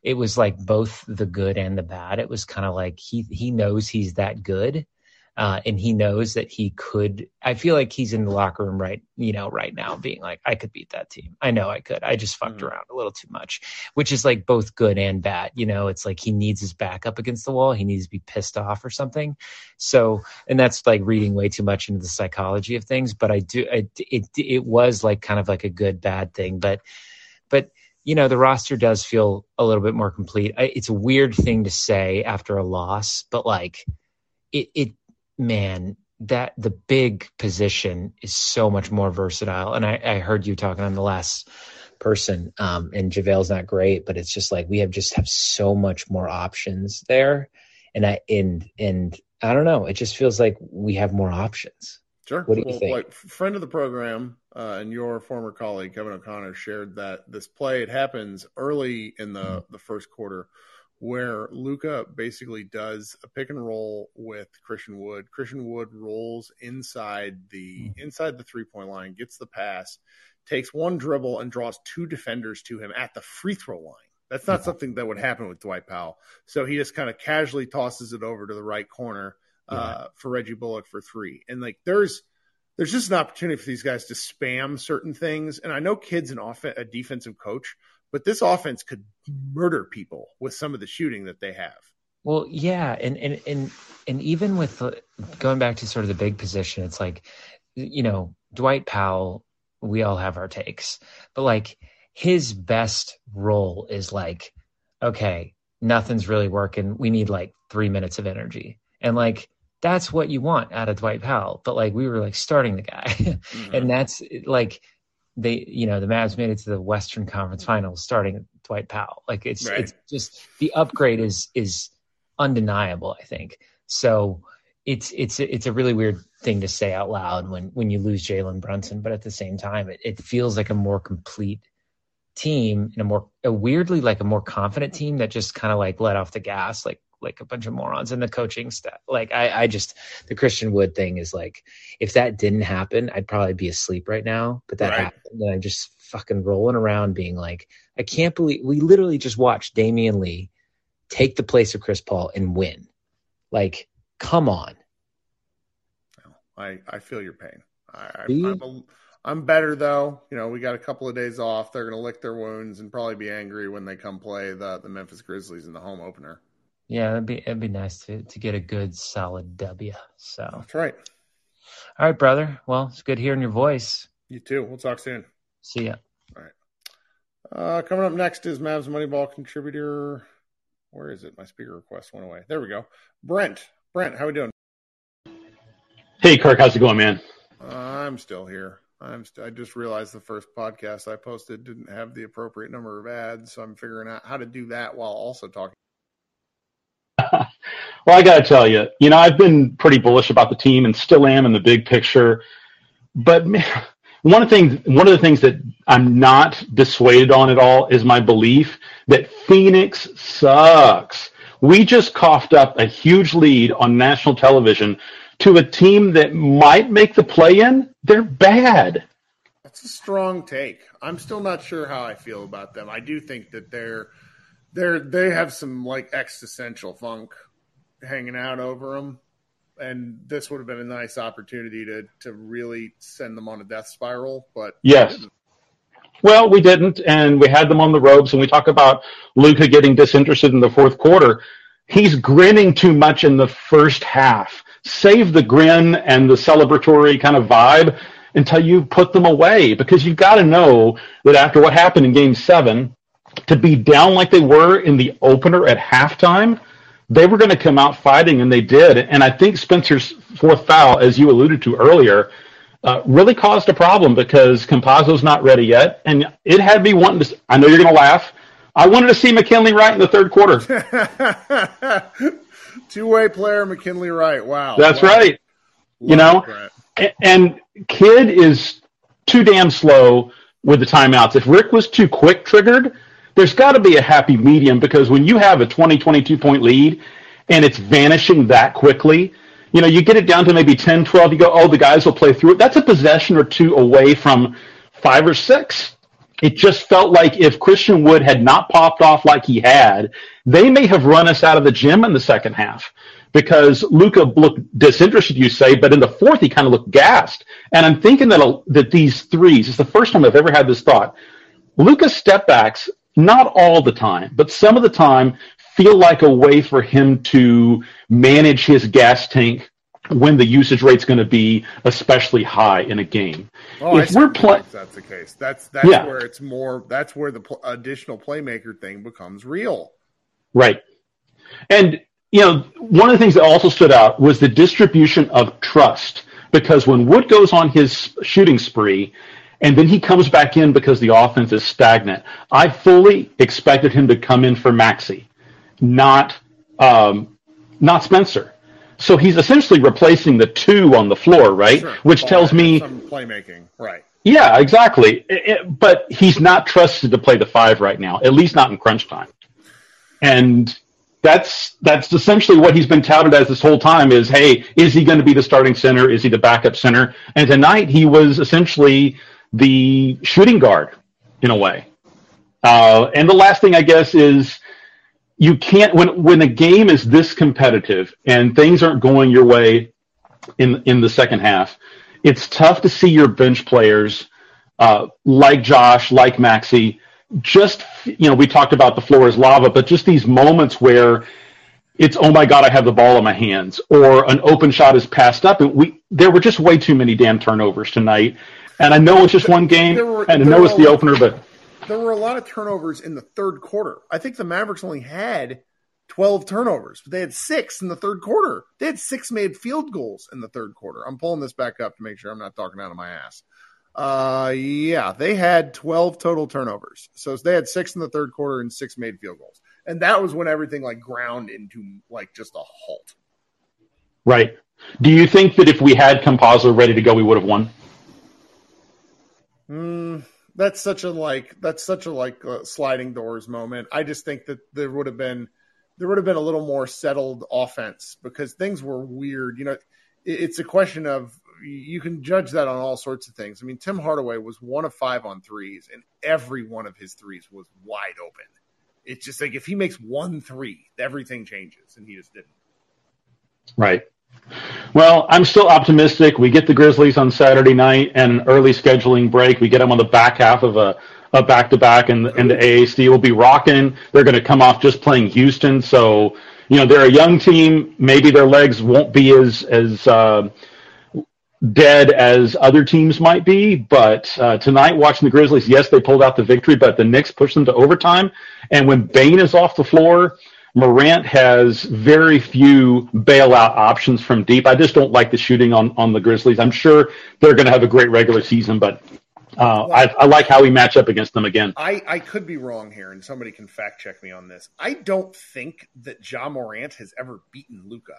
[SPEAKER 10] it was like both the good and the bad. It was kind of like he he knows he's that good, uh, and he knows that he could. I feel like he's in the locker room right, you know, right now, being like, I could beat that team. I know I could. I just fucked
[SPEAKER 1] Mhm.
[SPEAKER 10] around a little too much, which is like both good and bad. You know, it's like he needs his back up against the wall. He needs to be pissed off or something. So, and that's like reading way too much into the psychology of things. But I do, it, it, it was like kind of like a good bad thing. But, but you know, the roster does feel a little bit more complete. I, it's a weird thing to say after a loss, but like, it, it, man, that the big position is so much more versatile. And I, I heard you talking on the last person, um, and JaVale's not great, but it's just like we have just have so much more options there. And I and and I don't know, it just feels like we have more options.
[SPEAKER 1] Sure.
[SPEAKER 10] What do you think?
[SPEAKER 1] Like, friend of the program uh, and your former colleague Kevin O'Connor shared that this play it happens early in
[SPEAKER 10] Mm-hmm.
[SPEAKER 1] the the first quarter, where Luka basically does a pick and roll with Christian Wood. Christian Wood rolls inside the
[SPEAKER 10] Mm-hmm.
[SPEAKER 1] inside the three point line, gets the pass, takes one dribble, and draws two defenders to him at the free throw line. That's not
[SPEAKER 10] Yeah.
[SPEAKER 1] something that would happen with Dwight Powell. So he just kind of casually tosses it over to the right corner uh, for Reggie Bullock for three. And like there's there's just an opportunity for these guys to spam certain things. And I know Kidd's an off a defensive coach, but this offense could murder people with some of the shooting that they have.
[SPEAKER 10] Well, yeah, and and and and even with the, going back to sort of the big position, it's like, you know, Dwight Powell. We all have our takes, but like his best role is like, okay, nothing's really working. We need like three minutes of energy, and like that's what you want out of Dwight Powell. But like we were like starting the guy, (laughs)
[SPEAKER 1] Mm-hmm.
[SPEAKER 10] and that's like they, you know, the Mavs made it to the Western Conference Finals starting Dwight Powell. Like it's
[SPEAKER 1] Right.
[SPEAKER 10] it's just the upgrade is is undeniable. I think so. It's it's it's a really weird thing to say out loud when when you lose Jalen Brunson, but at the same time, it, it feels like a more complete team and a more a weirdly like a more confident team that just kind of like let off the gas like like a bunch of morons in the coaching staff. Like I, I just the Christian Wood thing is like if that didn't happen, I'd probably be asleep right now. But that
[SPEAKER 1] Right.
[SPEAKER 10] happened, and I'm just fucking rolling around, being like, I can't believe we literally just watched Damion Lee take the place of Chris Paul and win. Like, come on.
[SPEAKER 1] I, I feel your pain. I,
[SPEAKER 10] you?
[SPEAKER 1] I'm, a, I'm better though. You know, we got a couple of days off. They're going to lick their wounds and probably be angry when they come play the, the Memphis Grizzlies in the home opener.
[SPEAKER 10] Yeah, it'd be it'd be nice to to get a good solid W. So,
[SPEAKER 1] That's right.
[SPEAKER 10] All right, brother. Well, it's good hearing your voice.
[SPEAKER 1] You too. We'll talk soon.
[SPEAKER 10] See ya. All right.
[SPEAKER 1] Uh, coming up next is Mavs Moneyball contributor. Where is it? My speaker request went away. There we go. Brent. Brent, how we doing?
[SPEAKER 11] Hey, Kirk, how's it going, man?
[SPEAKER 1] I'm still here. I'm st- I just realized the first podcast I posted didn't have the appropriate number of ads, so I'm figuring out how to do that while also talking.
[SPEAKER 11] Well, I got to tell you, you know, I've been pretty bullish about the team and still am in the big picture. But man, (laughs) one of the things, one of the things that I'm not dissuaded on at all is my belief that Phoenix sucks. We just coughed up a huge lead on national television to a team that might make the play-in. They're bad.
[SPEAKER 1] That's a strong take. I'm still not sure how I feel about them. I do think that they're they're they have some like existential funk hanging out over them, and this would have been a nice opportunity to to really send them on a death spiral. But
[SPEAKER 11] Yes. Well, we didn't, and we had them on the ropes. And we talk about Luka getting disinterested in the fourth quarter. He's grinning too much in the first half. Save the grin and the celebratory kind of vibe until you put them away, because you've got to know that after what happened in Game Seven, to be down like they were in the opener at halftime, they were going to come out fighting, and they did. And I think Spencer's fourth foul, as you alluded to earlier, uh, really caused a problem because Campazzo's not ready yet, and it had me wanting to. I know you're going to laugh. I wanted to see McKinley Wright in the third quarter. (laughs)
[SPEAKER 1] Two way player McKinley Wright. Wow,
[SPEAKER 11] That's
[SPEAKER 1] Wow.
[SPEAKER 11] right. You know, and Kidd is too damn slow with the timeouts. If Rick was too quick triggered, there's got to be a happy medium because when you have a 20, 22 point lead and it's vanishing that quickly, you know, you get it down to maybe 10, 12, you go, oh, the guys will play through it. That's a possession or two away from five or six. It just felt like if Christian Wood had not popped off like he had, they may have run us out of the gym in the second half because Luka looked disinterested, you say, but in the fourth he kind of looked gassed. And I'm thinking that that these threes It's the first time I've ever had this thought. Luka's step backs, not all the time, but some of the time, feel like a way for him to manage his gas tank when the usage rate's going to be especially high in a game.
[SPEAKER 1] Oh, I
[SPEAKER 11] if we're playing,
[SPEAKER 1] that's the case. That's that's
[SPEAKER 11] Yeah.
[SPEAKER 1] where it's more. That's where the pl- additional playmaker thing becomes real.
[SPEAKER 11] Right. And, you know, one of the things that also stood out was the distribution of trust. Because when Wood goes on his shooting spree and then he comes back in because the offense is stagnant, I fully expected him to come in for Maxi, not, um, not Spencer. So he's essentially replacing the two on the floor, right?
[SPEAKER 1] Sure.
[SPEAKER 11] Which
[SPEAKER 1] Ball
[SPEAKER 11] tells me
[SPEAKER 1] some playmaking. Right.
[SPEAKER 11] yeah, exactly. It- it- but he's not trusted to play the five right now, at least not in crunch time. And that's that's essentially what he's been touted as this whole time is, hey, is he going to be the starting center? Is he the backup center? And tonight he was essentially the shooting guard in a way. Uh, and the last thing I guess is you can't when when a game is this competitive and things aren't going your way in in the second half, it's tough to see your bench players uh, like Josh, like Maxi, just you know we talked about the floor is lava, but just these moments where it's oh my god I have the ball in my hands or an open shot is passed up and we there were just way too many damn turnovers tonight. And I know it's just one game,
[SPEAKER 1] were-
[SPEAKER 11] and I know it's the opener, but
[SPEAKER 1] There were a lot of turnovers in the third quarter. I think the Mavericks only had 12 turnovers, but they had six in the third quarter. They had six made field goals in the third quarter. I'm pulling this back up to make sure I'm not talking out of my ass. Uh, yeah, they had 12 total turnovers. So they had six in the third quarter and six made field goals. And that was when everything like ground into like just a halt.
[SPEAKER 11] right. Do you think that if we had Campazzo ready to go, we would have won?
[SPEAKER 1] Mm, that's such a like that's such a like uh, sliding doors moment. I just think that there would have been there would have been a little more settled offense because things were weird. You know, it, it's a question of you can judge that on all sorts of things. I mean, Tim Hardaway was one of five on threes, and every one of his threes was wide open. It's just like if he makes one three, everything changes, and he just didn't.
[SPEAKER 11] Right. Well, I'm still optimistic. We get the Grizzlies on Saturday night and an early scheduling break. We get them on the back half of a, a back-to-back, and, and the AAC will be rocking. They're going to come off just playing Houston, so you know they're a young team. Maybe their legs won't be as as uh, dead as other teams might be. But uh, tonight, watching the Grizzlies, yes, they pulled out the victory, but the Knicks pushed them to overtime. And when Bane is off the floor, Morant has very few bailout options from deep. I just don't like the shooting on, on the Grizzlies. I'm sure they're going to have a great regular season, but uh, I, I like how we match up against them again.
[SPEAKER 1] I, I could be wrong here, and somebody can fact check me on this. I don't think that Ja Morant has ever beaten Luka.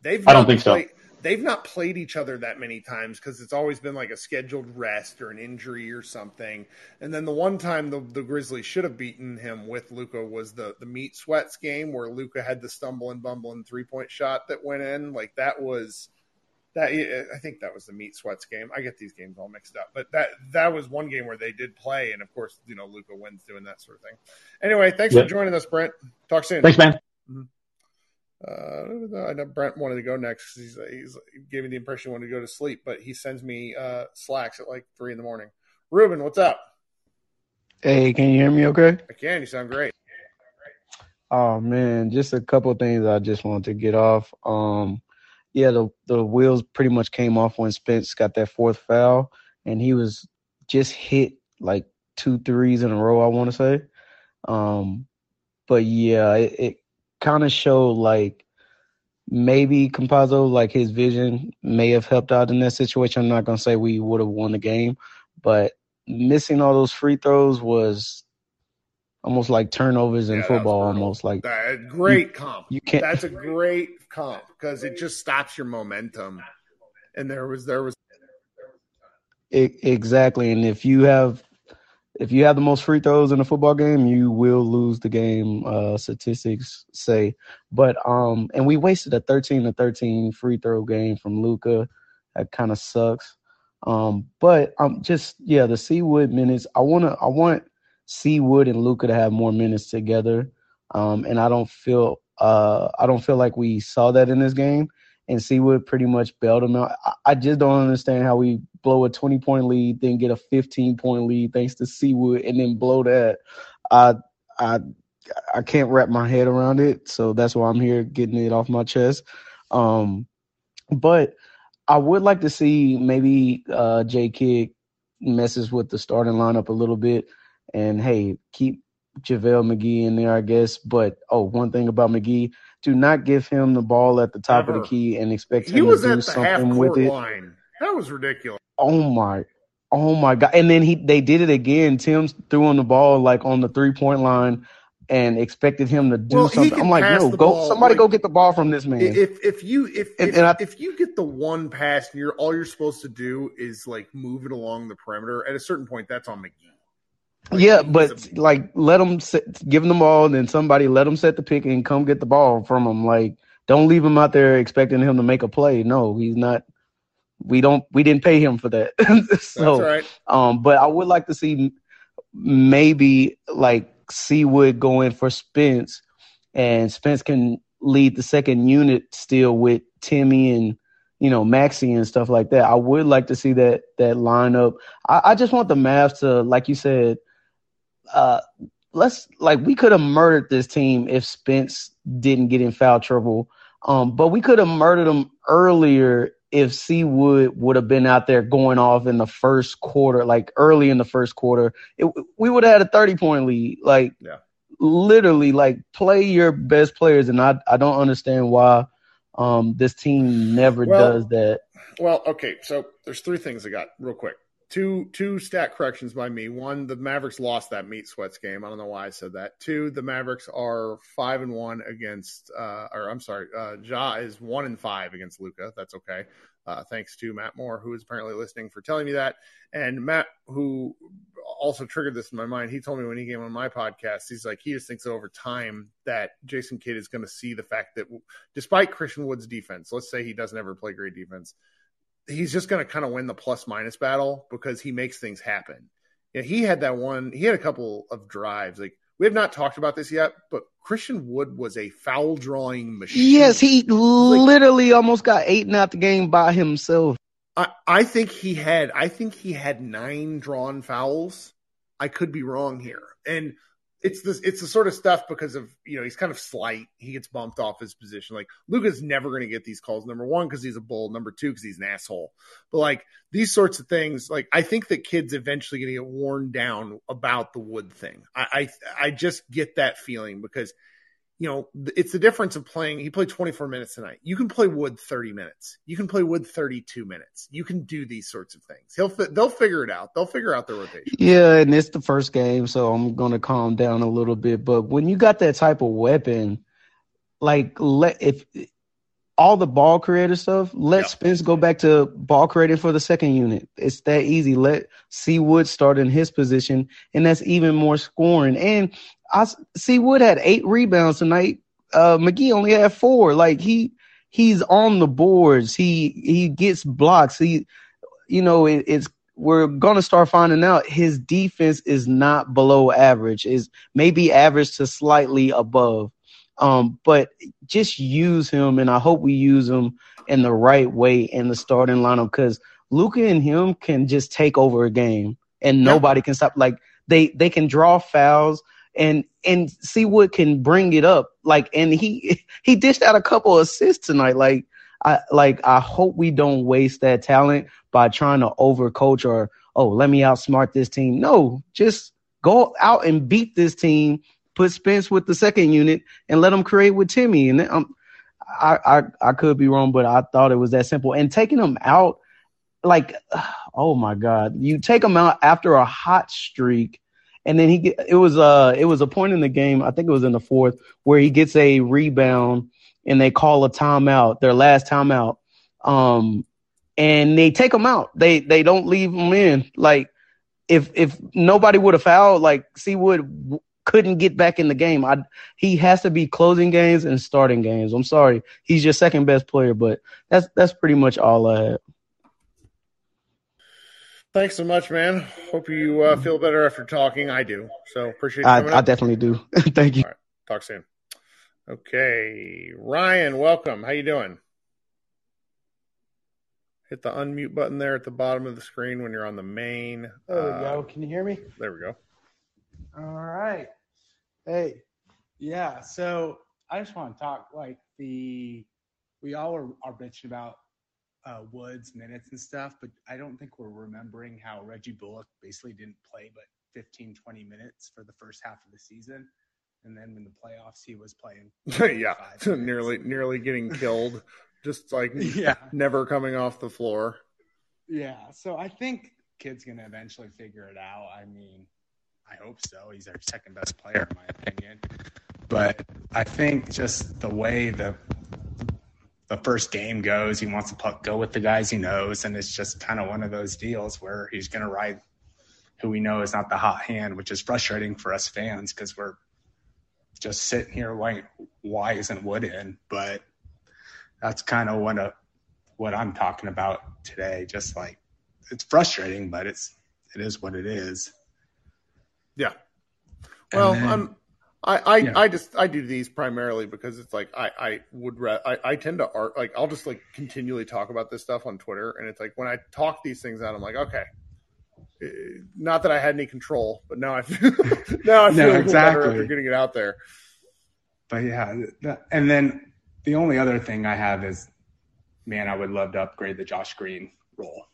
[SPEAKER 1] They've
[SPEAKER 11] I don't think so.
[SPEAKER 1] They've not played each other that many times because it's always been like a scheduled rest or an injury or something. And then the one time the, the Grizzlies should have beaten him with Luka was the the meat sweats game where Luka had the stumble and bumble and three point shot that went in. Like that was that I think that was the meat sweats game. I get these games all mixed up, but that that was one game where they did play, and of course, you know, Luka wins doing that sort of thing. Anyway, thanks
[SPEAKER 11] Yeah.
[SPEAKER 1] for joining us, Brent. Talk soon.
[SPEAKER 11] Thanks, man. Mm-hmm.
[SPEAKER 1] Uh, I know Brent wanted to go next. He's, he's me the impression he wanted to go to sleep, but he sends me uh, slacks at like three in the morning. Ruben, what's up?
[SPEAKER 12] Hey, can you hear me okay?
[SPEAKER 1] I can. You sound great.
[SPEAKER 12] Oh man, just a couple of things I just wanted to get off. Um yeah, the the wheels pretty much came off when Spence got that fourth foul and he was just hit like two threes in a row, I want to say. Um but yeah, it, it kind of showed like maybe Campazzo, like his vision may have helped out in that situation. I'm not gonna say we would have won the game, but missing all those free throws was almost like turnovers in
[SPEAKER 1] Yeah,
[SPEAKER 12] football, almost like
[SPEAKER 1] Uh, great comp.
[SPEAKER 12] you can't-
[SPEAKER 1] That's a great comp because it just stops your momentum. And there was there was
[SPEAKER 12] E- exactly. And if you have if you have the most free throws in a football game, you will lose the game. Uh, statistics say, but um, and we wasted a thirteen to thirteen free throw game from Luka. That kind of sucks. Um, but um, just yeah, the Seawood minutes. I wanna I want Seawood and Luka to have more minutes together. Um, and I don't feel uh I don't feel like we saw that in this game. And Seawood pretty much bailed him out. I, I just don't understand how we blow a 20 point lead, then get a 15 point lead thanks to Seawood, and then blow that. I I I can't wrap my head around it, so that's why I'm here getting it off my chest. Um, but I would like to see maybe uh, J Kidd messes with the starting lineup a little bit, and hey, keep JaVale McGee in there, I guess. But oh, one thing about McGee, do not give him the ball at the top of the key and expect
[SPEAKER 1] he
[SPEAKER 12] him
[SPEAKER 1] was
[SPEAKER 12] to do
[SPEAKER 1] at the half
[SPEAKER 12] something with it.
[SPEAKER 1] line. That was ridiculous.
[SPEAKER 12] Oh my, oh my god! And then he they did it again. Tim's threw on the ball like on the three point line and expected him to do
[SPEAKER 1] Well,
[SPEAKER 12] something. I'm like,
[SPEAKER 1] the
[SPEAKER 12] go
[SPEAKER 1] ball,
[SPEAKER 12] somebody
[SPEAKER 1] like-
[SPEAKER 12] go get the ball from this man.
[SPEAKER 1] If if you if
[SPEAKER 12] And-
[SPEAKER 1] if,
[SPEAKER 12] and I-
[SPEAKER 1] if you get the one pass and you're all you're supposed to do is like move it along the perimeter, at a certain point that's on McGee.
[SPEAKER 12] yeah, but like let him set, give him the ball, and then somebody let him set the pick and come get the ball from him. Like, don't leave him out there expecting him to make a play. No, he's not. We don't. We didn't pay him for that. (laughs) so,
[SPEAKER 1] That's right.
[SPEAKER 12] Um, but I would like to see maybe like Seawood go in for Spence, and Spence can lead the second unit still with Timmy and you know Maxi and stuff like that. I would like to see that that lineup. I, I just want the Mavs to, like you said, uh, let's like we could have murdered this team if Spence didn't get in foul trouble. Um, but we could have murdered them earlier if Seawood would have been out there going off in the first quarter, like early in the first quarter. It, we would have had a 30 point lead. Like,
[SPEAKER 1] Yeah.
[SPEAKER 12] literally, like play your best players. And I, I don't understand why um, this team never
[SPEAKER 1] Well-
[SPEAKER 12] does that.
[SPEAKER 1] Well, okay, so there's three things I got real quick. Two two stat corrections by me. One, the Mavericks lost that meat sweats game. I don't know why I said that. Two, the Mavericks are five and one against uh or I'm sorry, uh Ja is one and five against Luka. That's okay. Uh thanks to Matt Moore, who is apparently listening for telling me that. And Matt, who also triggered this in my mind, he told me when he came on my podcast, he's like, he just thinks over time that Jason Kidd is going to see the fact that despite Christian Wood's defense, let's say he doesn't ever play great defense, he's just going to kind of win the plus minus battle because he makes things happen. Yeah, he had that one. He had a couple of drives. Like we have not talked about this yet, but Christian Wood was a foul drawing machine.
[SPEAKER 12] Yes, he literally almost got eaten out the game by himself.
[SPEAKER 1] I, I think he had. I think he had nine drawn fouls. I could be wrong here, and it's this. It's the sort of stuff because of you know he's kind of slight. He gets bumped off his position. Like Luka's never going to get these calls. Number one, because he's a bull. Number two, because he's an asshole. But like these sorts of things, like I think that Kidd's eventually going to get worn down about the Wood thing. I, I I just get that feeling because you know, it's the difference of playing. He played 24 minutes tonight. You can play Wood 30 minutes. You can play Wood 32 minutes. You can do these sorts of things. He'll they'll figure it out. They'll figure out the rotation.
[SPEAKER 12] Yeah, and it's the first game, so I'm gonna calm down a little bit. But when you got that type of weapon, like let if all the ball creator stuff, let
[SPEAKER 1] Yeah.
[SPEAKER 12] Spence go back to ball creating for the second unit. It's that easy. Let C Wood start in his position, and that's even more scoring. And I C Wood had eight rebounds tonight. Uh, McGee only had four. Like he he's on the boards. He he gets blocks. He you know it, it's we're gonna start finding out his defense is not below average. Is maybe average to slightly above. Um, but just use him, and I hope we use him in the right way in the starting lineup because Luka and him can just take over a game, and nobody can stop. Like they they can draw fouls, and and see what can bring it up. Like, and he (laughs) he dished out a couple assists tonight. Like, I like I hope we don't waste that talent by trying to overcoach or oh let me outsmart this team. No, just go out and beat this team. Put Spence with the second unit and let them create with Timmy. And um, I, I I could be wrong, but I thought it was that simple. And taking him out, like, (sighs) oh my God, you take him out after a hot streak, and then he get, it was uh it was a point in the game, I think it was in the fourth, where he gets a rebound and they call a timeout, their last timeout, um, and they take him out. They they don't leave him in. Like if if nobody would have fouled, like C-Wood w- couldn't get back in the game. I he has to be closing games and starting games. I'm sorry, he's your second best player, but that's that's pretty much all I have.
[SPEAKER 1] Thanks so much, man. Hope you uh, feel better after talking. I do. So appreciate you
[SPEAKER 12] I, I definitely do. (laughs) Thank you.
[SPEAKER 1] All right. Talk soon. Okay, Ryan, welcome. How you doing? Hit the unmute button there at the bottom of the screen when you're on the main.
[SPEAKER 13] There we
[SPEAKER 1] uh,
[SPEAKER 13] go. Can you hear me?
[SPEAKER 1] There we go.
[SPEAKER 13] All right. Hey, yeah. So I just want to talk like the we all are, are bitching about uh, Woods minutes and stuff, but I don't think we're remembering how Reggie Bullock basically didn't play but 15, 20 minutes for the first half of the season. And then in the playoffs, he was playing. (laughs)
[SPEAKER 1] yeah, (laughs) nearly nearly getting killed. Just like (laughs)
[SPEAKER 13] Yeah.
[SPEAKER 1] never coming off the floor.
[SPEAKER 13] Yeah. So I think Kidd's going to eventually figure it out. I mean, I hope so. He's our second best player, in my opinion. But I think just the way the the first game goes, he wants to put, go with the guys he knows, and it's just kind of one of those deals where he's going to ride who we know is not the hot hand, which is frustrating for us fans because we're just sitting here like, why isn't Wood in? But that's kind of what what I'm talking about today. Just like it's frustrating, but it's it is what it is.
[SPEAKER 1] Yeah. Well,
[SPEAKER 13] then-
[SPEAKER 1] I'm. I, I,
[SPEAKER 13] Yeah.
[SPEAKER 1] I just I do these primarily because it's like I I would re- I, I tend to art like I'll just like continually talk about this stuff on Twitter and it's like when I talk these things out I'm like okay Eh, not that I had any control but now I (laughs) feel now I feel
[SPEAKER 13] No,
[SPEAKER 1] better
[SPEAKER 13] exactly.
[SPEAKER 1] after getting it out there
[SPEAKER 13] But yeah, that, and then the only other thing I have is, man, I would love to upgrade the Josh Green role.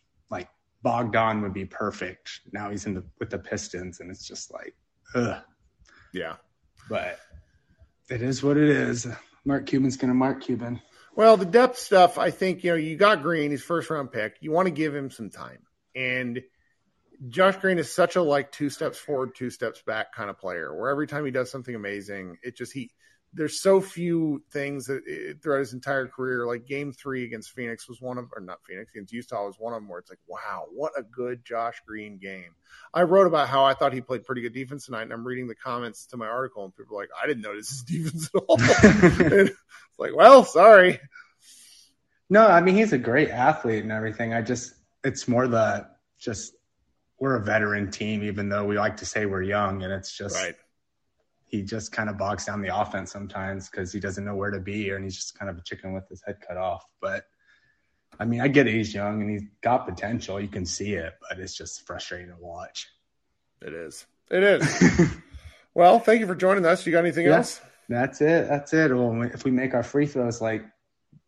[SPEAKER 13] Bogdan would be perfect. Now he's in the with the Pistons, and it's just like, ugh.
[SPEAKER 1] yeah
[SPEAKER 13] But it is what it is. Mark Cuban's gonna Mark Cuban.
[SPEAKER 1] Well, the depth stuff, I think, you know, you got Green, his first round pick. You want to give him some time. And Josh Green is such a like two steps forward, two steps back kind of player where every time he does something amazing, it just he there's so few things that eh, throughout his entire career, like game three against Phoenix was one of, or not Phoenix, against Utah was one of them where it's like, wow, what a good Josh Green game. I wrote about how I thought he played pretty good defense tonight, and I'm reading the comments to my article, and people are like, I didn't notice his (laughs) defense at all. (laughs) It's like, well, sorry.
[SPEAKER 13] No, I mean he's a great athlete and everything. I just it's more the just we're a veteran team, even though we like to say we're young, and it's just
[SPEAKER 1] Right.
[SPEAKER 13] He just kind of bogs down the offense sometimes because he doesn't know where to be, and he's just kind of a chicken with his head cut off. But I mean, I get it, he's young and he's got potential. You can see it, but it's just frustrating to watch.
[SPEAKER 1] It is. It is. (laughs) well, thank you for joining us. You got anything
[SPEAKER 13] Yeah.
[SPEAKER 1] else?
[SPEAKER 13] That's it. That's it. Well, if we make our free throws like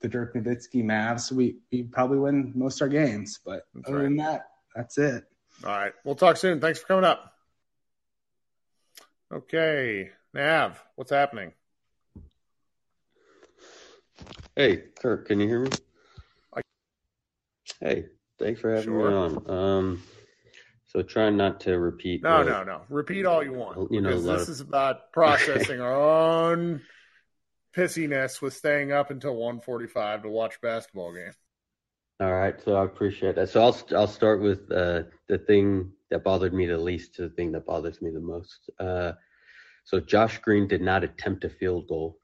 [SPEAKER 13] the Dirk Nowitzki Mavs, we, we probably win most of our games. But other
[SPEAKER 1] right.
[SPEAKER 13] than that, that's it.
[SPEAKER 1] All right. We'll talk soon. Thanks for coming up. Okay. Nav, what's happening?
[SPEAKER 14] Hey, Kirk, can you hear me? Hey, thanks for having
[SPEAKER 1] Sure.
[SPEAKER 14] me on. Um, so try not to repeat.
[SPEAKER 1] No,
[SPEAKER 14] what-
[SPEAKER 1] no, no. Repeat all you want.
[SPEAKER 14] You know, a
[SPEAKER 1] because
[SPEAKER 14] lot
[SPEAKER 1] this
[SPEAKER 14] of-
[SPEAKER 1] is about processing (laughs) our own pissiness with staying up until 1:45 to watch basketball game.
[SPEAKER 14] All right, so I appreciate that. So I'll I'll start with uh, the thing that bothered me the least to the thing that bothers me the most. Uh, so Josh Green did not attempt a field goal.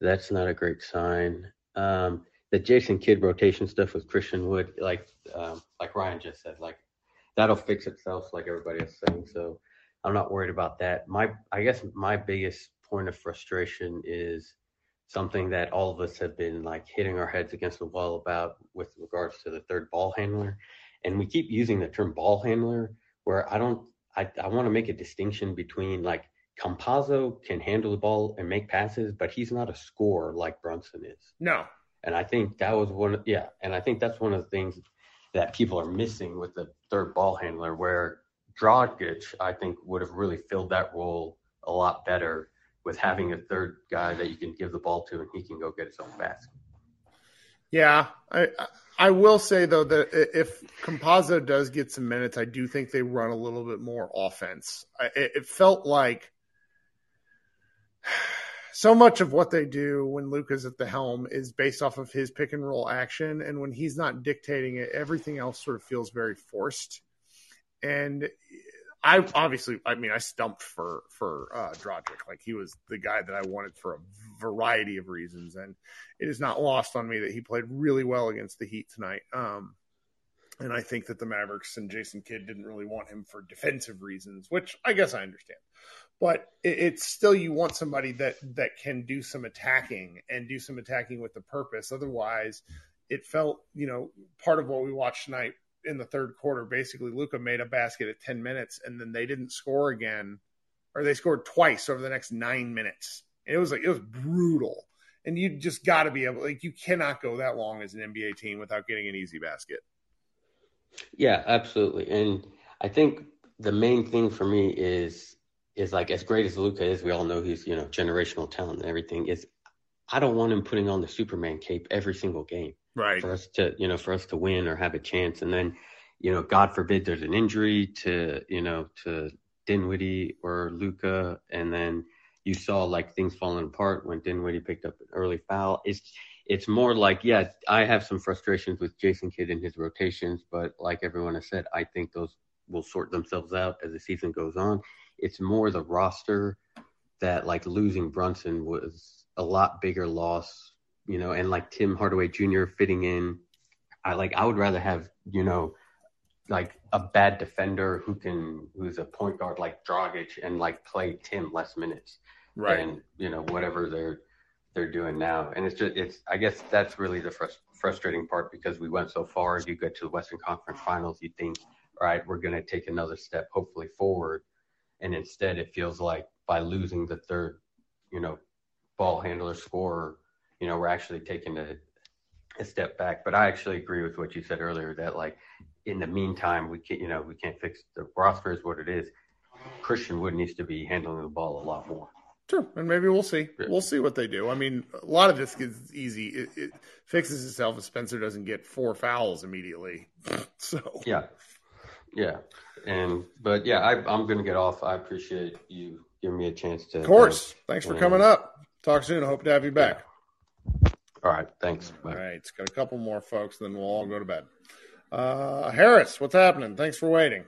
[SPEAKER 14] That's not a great sign. Um, the Jason Kidd rotation stuff with Christian Wood, like um, like Ryan just said, like that'll fix itself, like everybody is saying. So I'm not worried about that. My I guess my biggest point of frustration is something that all of us have been like hitting our heads against the wall about with regards to the third ball handler. And we keep using the term ball handler where I don't I, I want to make a distinction between like Campazzo can handle the ball and make passes, but he's not a scorer like Brunson is.
[SPEAKER 1] No.
[SPEAKER 14] And I think that was one, yeah. And I think that's one of the things that people are missing with the third ball handler, where Dragic, I think, would have really filled that role a lot better with having a third guy that you can give the ball to and he can go get his own basket.
[SPEAKER 1] Yeah, I I will say though that if Campazzo does get some minutes, I do think they run a little bit more offense. It, it felt like (sighs) so much of what they do when Luka's at the helm is based off of his pick and roll action, and when he's not dictating it, everything else sort of feels very forced. And I obviously, I mean, I stumped for for uh, Dragic. Like he was the guy that I wanted for a variety of reasons, and it is not lost on me that he played really well against the Heat tonight. Um, and I think that the Mavericks and Jason Kidd didn't really want him for defensive reasons, which I guess I understand. But it, it's still you want somebody that that can do some attacking and do some attacking with the purpose. Otherwise, it felt you know part of what we watched tonight in the third quarter. Basically, Luka made a basket at ten minutes, and then they didn't score again, or they scored twice over the next nine minutes. It was like it was brutal, and you just got to be able like you cannot go that long as an NBA team without getting an easy basket.
[SPEAKER 14] Yeah, absolutely. And I think the main thing for me is is like as great as Luka is, we all know he's, you know, generational talent and everything, is I don't want him putting on the Superman cape every single game.
[SPEAKER 1] Right.
[SPEAKER 14] For us to, you know, for us to win or have a chance. And then, you know, God forbid there's an injury to, you know, to Dinwiddie or Luka, and then you saw like things falling apart when Dinwiddie picked up an early foul. It's it's more like, yeah, I have some frustrations with Jason Kidd and his rotations, but like everyone has said, I think those will sort themselves out as the season goes on. It's more the roster that like losing Brunson was a lot bigger loss, you know, and like Tim Hardaway Jr. fitting in. I like I would rather have, you know, like a bad defender who can who's a point guard like Dragic and like play Tim less minutes
[SPEAKER 1] Right.
[SPEAKER 14] And you know whatever they're they're doing now. And it's just it's I guess that's really the frus- frustrating part because we went so far. You get to the Western Conference Finals, you think, all right, we're going to take another step, hopefully forward, and instead it feels like by losing the third, you know, ball handler scorer, you know, we're actually taking a a step back. But I actually agree with what you said earlier that like in the meantime we can't you know we can't fix the roster is what it is. Christian Wood needs to be handling the ball a lot more.
[SPEAKER 1] Sure, and maybe we'll see. We'll see what they do. I mean, a lot of this is easy. It, it fixes itself if Spencer doesn't get four fouls immediately. (laughs) So
[SPEAKER 14] Yeah, yeah, and but yeah, I, I'm going to get off. I appreciate you giving me a chance to.
[SPEAKER 1] of course, thanks for coming up. Talk soon. I hope to have you back.
[SPEAKER 14] All right, thanks.
[SPEAKER 1] All right, it's got a couple more folks, then we'll all go to bed. Uh, Harris, what's happening? Thanks for waiting.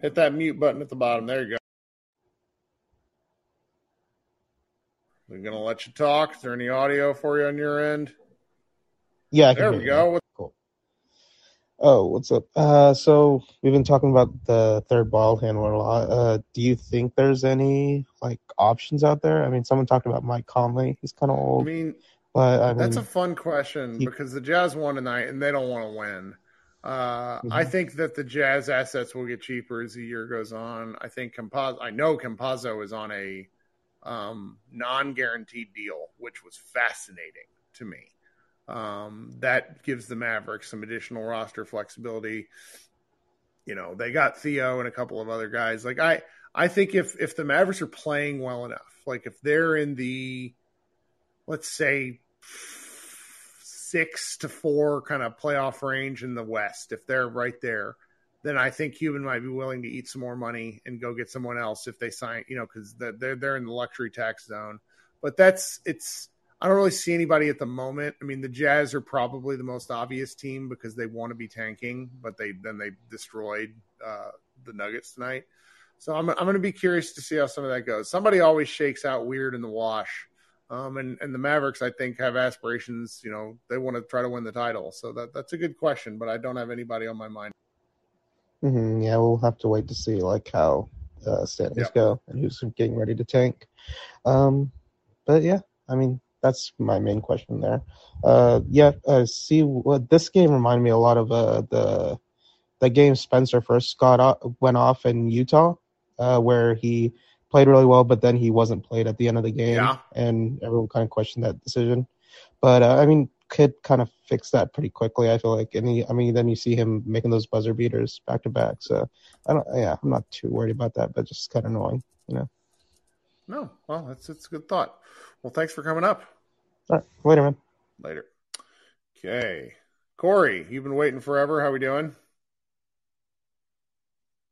[SPEAKER 1] Hit that mute button at the bottom. There you go. We're gonna let you talk. Is there any audio for you on your end?
[SPEAKER 15] Yeah, I can
[SPEAKER 1] there
[SPEAKER 15] hear
[SPEAKER 1] we
[SPEAKER 15] you.
[SPEAKER 1] go.
[SPEAKER 15] Oh, what's up? Uh, so we've been talking about the third ball handler a lot. Uh, do you think there's any like options out there? I mean, someone talked about Mike Conley. He's kind of
[SPEAKER 1] I
[SPEAKER 15] old,
[SPEAKER 1] mean,
[SPEAKER 15] but I mean,
[SPEAKER 1] That's a fun question because the Jazz won tonight and they don't want to win. Uh, I
[SPEAKER 15] Mhm.
[SPEAKER 1] think that the Jazz assets will get cheaper as the year goes on. I think Campazzo, I know Campazzo is on a um, non-guaranteed deal, which was fascinating to me. Um, that gives the Mavericks some additional roster flexibility. You know, they got Theo and a couple of other guys. Like I, I think if if the Mavericks are playing well enough, Like if they're in the, let's say, six to four kind of playoff range in the West, if they're right there, then I think Cuban might be willing to eat some more money and go get someone else if they sign, you know, because they're they're in the luxury tax zone. But that's it's. I don't really see anybody at the moment. I mean, the Jazz are probably the most obvious team because they want to be tanking, but they then they destroyed uh, the Nuggets tonight. So I'm I'm going to be curious to see how some of that goes. Somebody always shakes out weird in the wash. Um, and, and the Mavericks, I think, have aspirations. You know, they want to try to win the title. So that that's a good question, but I don't have anybody on my mind.
[SPEAKER 15] hmm Yeah, we'll have to wait to see like how uh, standings
[SPEAKER 1] Yeah.
[SPEAKER 15] go and who's getting ready to tank. Um, but yeah, I mean that's my main question there. Uh, yeah, uh, see what this game reminded me a lot of uh, the the game Spencer first got off, went off in Utah, uh, where he played really well, but then he wasn't played at the end of the game,
[SPEAKER 1] Yeah.
[SPEAKER 15] and everyone kind of questioned that decision. But uh, I mean, Kidd kind of fixed that pretty quickly. I feel like, and he, I mean, then you see him making those buzzer beaters back to back. So I don't, yeah, I'm not too worried about that, but just kind of annoying, you know.
[SPEAKER 1] No, well, that's that's a good thought. Well, thanks for coming up.
[SPEAKER 15] All right, later, man.
[SPEAKER 1] Later. Okay, Corey, you've been waiting forever. How we doing?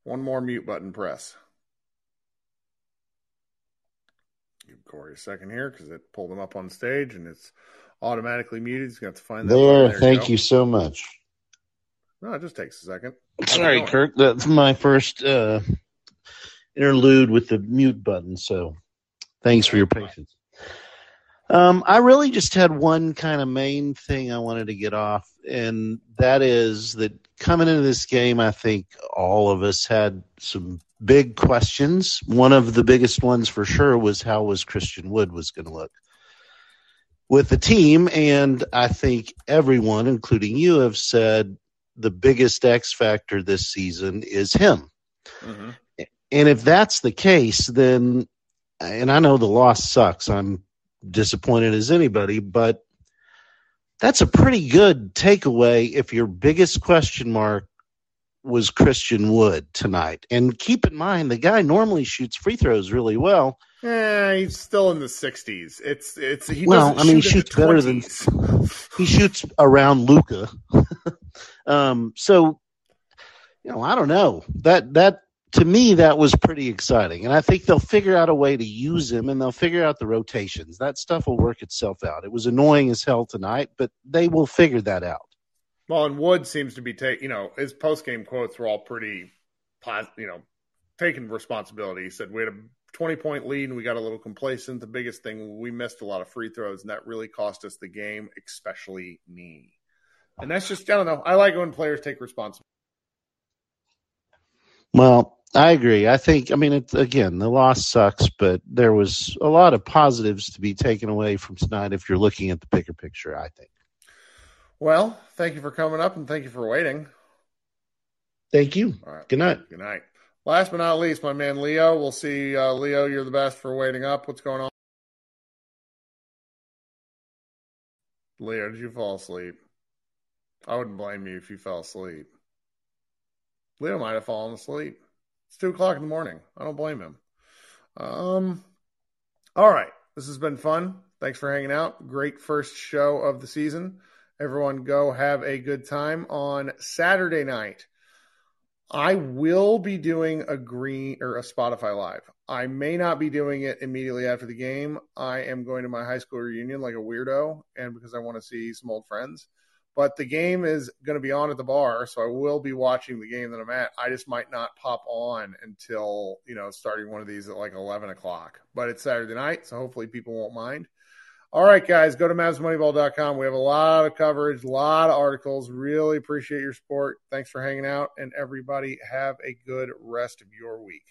[SPEAKER 1] One more mute button press. Give Corey a second here because it pulled him up on stage and it's automatically muted. He's going to have to find that.
[SPEAKER 16] There,
[SPEAKER 1] button.
[SPEAKER 16] thank
[SPEAKER 1] go.
[SPEAKER 16] you so much.
[SPEAKER 1] No, it just takes a second. How's
[SPEAKER 16] Sorry,
[SPEAKER 1] going?
[SPEAKER 16] Kirk. That's my first uh, interlude with the mute button. So thanks for your patience. Um, I really just had one kind of main thing I wanted to get off, and that is that coming into this game, I think all of us had some big questions. One of the biggest ones for sure was how was Christian Wood was going to look with the team, and I think everyone, including you, have said the biggest X factor this season is him.
[SPEAKER 1] Mm-hmm.
[SPEAKER 16] And if that's the case, then, and I know the loss sucks. I'm disappointed as anybody, but that's a pretty good takeaway if your biggest question mark was Christian Wood tonight. And keep in mind, the guy normally shoots free throws really well.
[SPEAKER 1] Eh, he's still in the 60s. It's it's he
[SPEAKER 16] well,
[SPEAKER 1] doesn't
[SPEAKER 16] I mean, he shoots better than (laughs) he shoots around Luka. (laughs) um, so, you know, I don't know that that to me that was pretty exciting, and I think they'll figure out a way to use him, and they'll figure out the rotations. That stuff will work itself out. It was annoying as hell tonight, but they will figure that out.
[SPEAKER 1] Well, and Wood seems to be taking, you know, his post game quotes were all pretty, you know, taking responsibility. He said we had a 20 point lead and we got a little complacent. The biggest thing, we missed a lot of free throws, and that really cost us the game, especially me. And that's just, I don't know. I like when players take responsibility.
[SPEAKER 16] Well, I agree. I think, I mean, it, again, the loss sucks, but there was a lot of positives to be taken away from tonight if you're looking at the bigger picture, I think.
[SPEAKER 1] Well, thank you for coming up and thank you for waiting.
[SPEAKER 16] Thank you.
[SPEAKER 1] All right.
[SPEAKER 16] Good night.
[SPEAKER 1] Good night. Last but not least, my man Leo. We'll see. Uh, Leo, you're the best for waiting up. What's going on? Leo, did you fall asleep? I wouldn't blame you if you fell asleep. Leo might have fallen asleep. It's two o'clock in the morning. I don't blame him. Um, all right. This has been fun. Thanks for hanging out. Great first show of the season. Everyone go have a good time on Saturday night. I will be doing a green or a Spotify live. I may not be doing it immediately after the game. I am going to my high school reunion like a weirdo and because I want to see some old friends. But the game is going to be on at the bar, so I will be watching the game that I'm at. I just might not pop on until, you know, starting one of these at like 11 o'clock. But it's Saturday night, so hopefully people won't mind. All right, guys, go to MavsMoneyball.com. We have a lot of coverage, a lot of articles. Really appreciate your support. Thanks for hanging out, and everybody have a good rest of your week.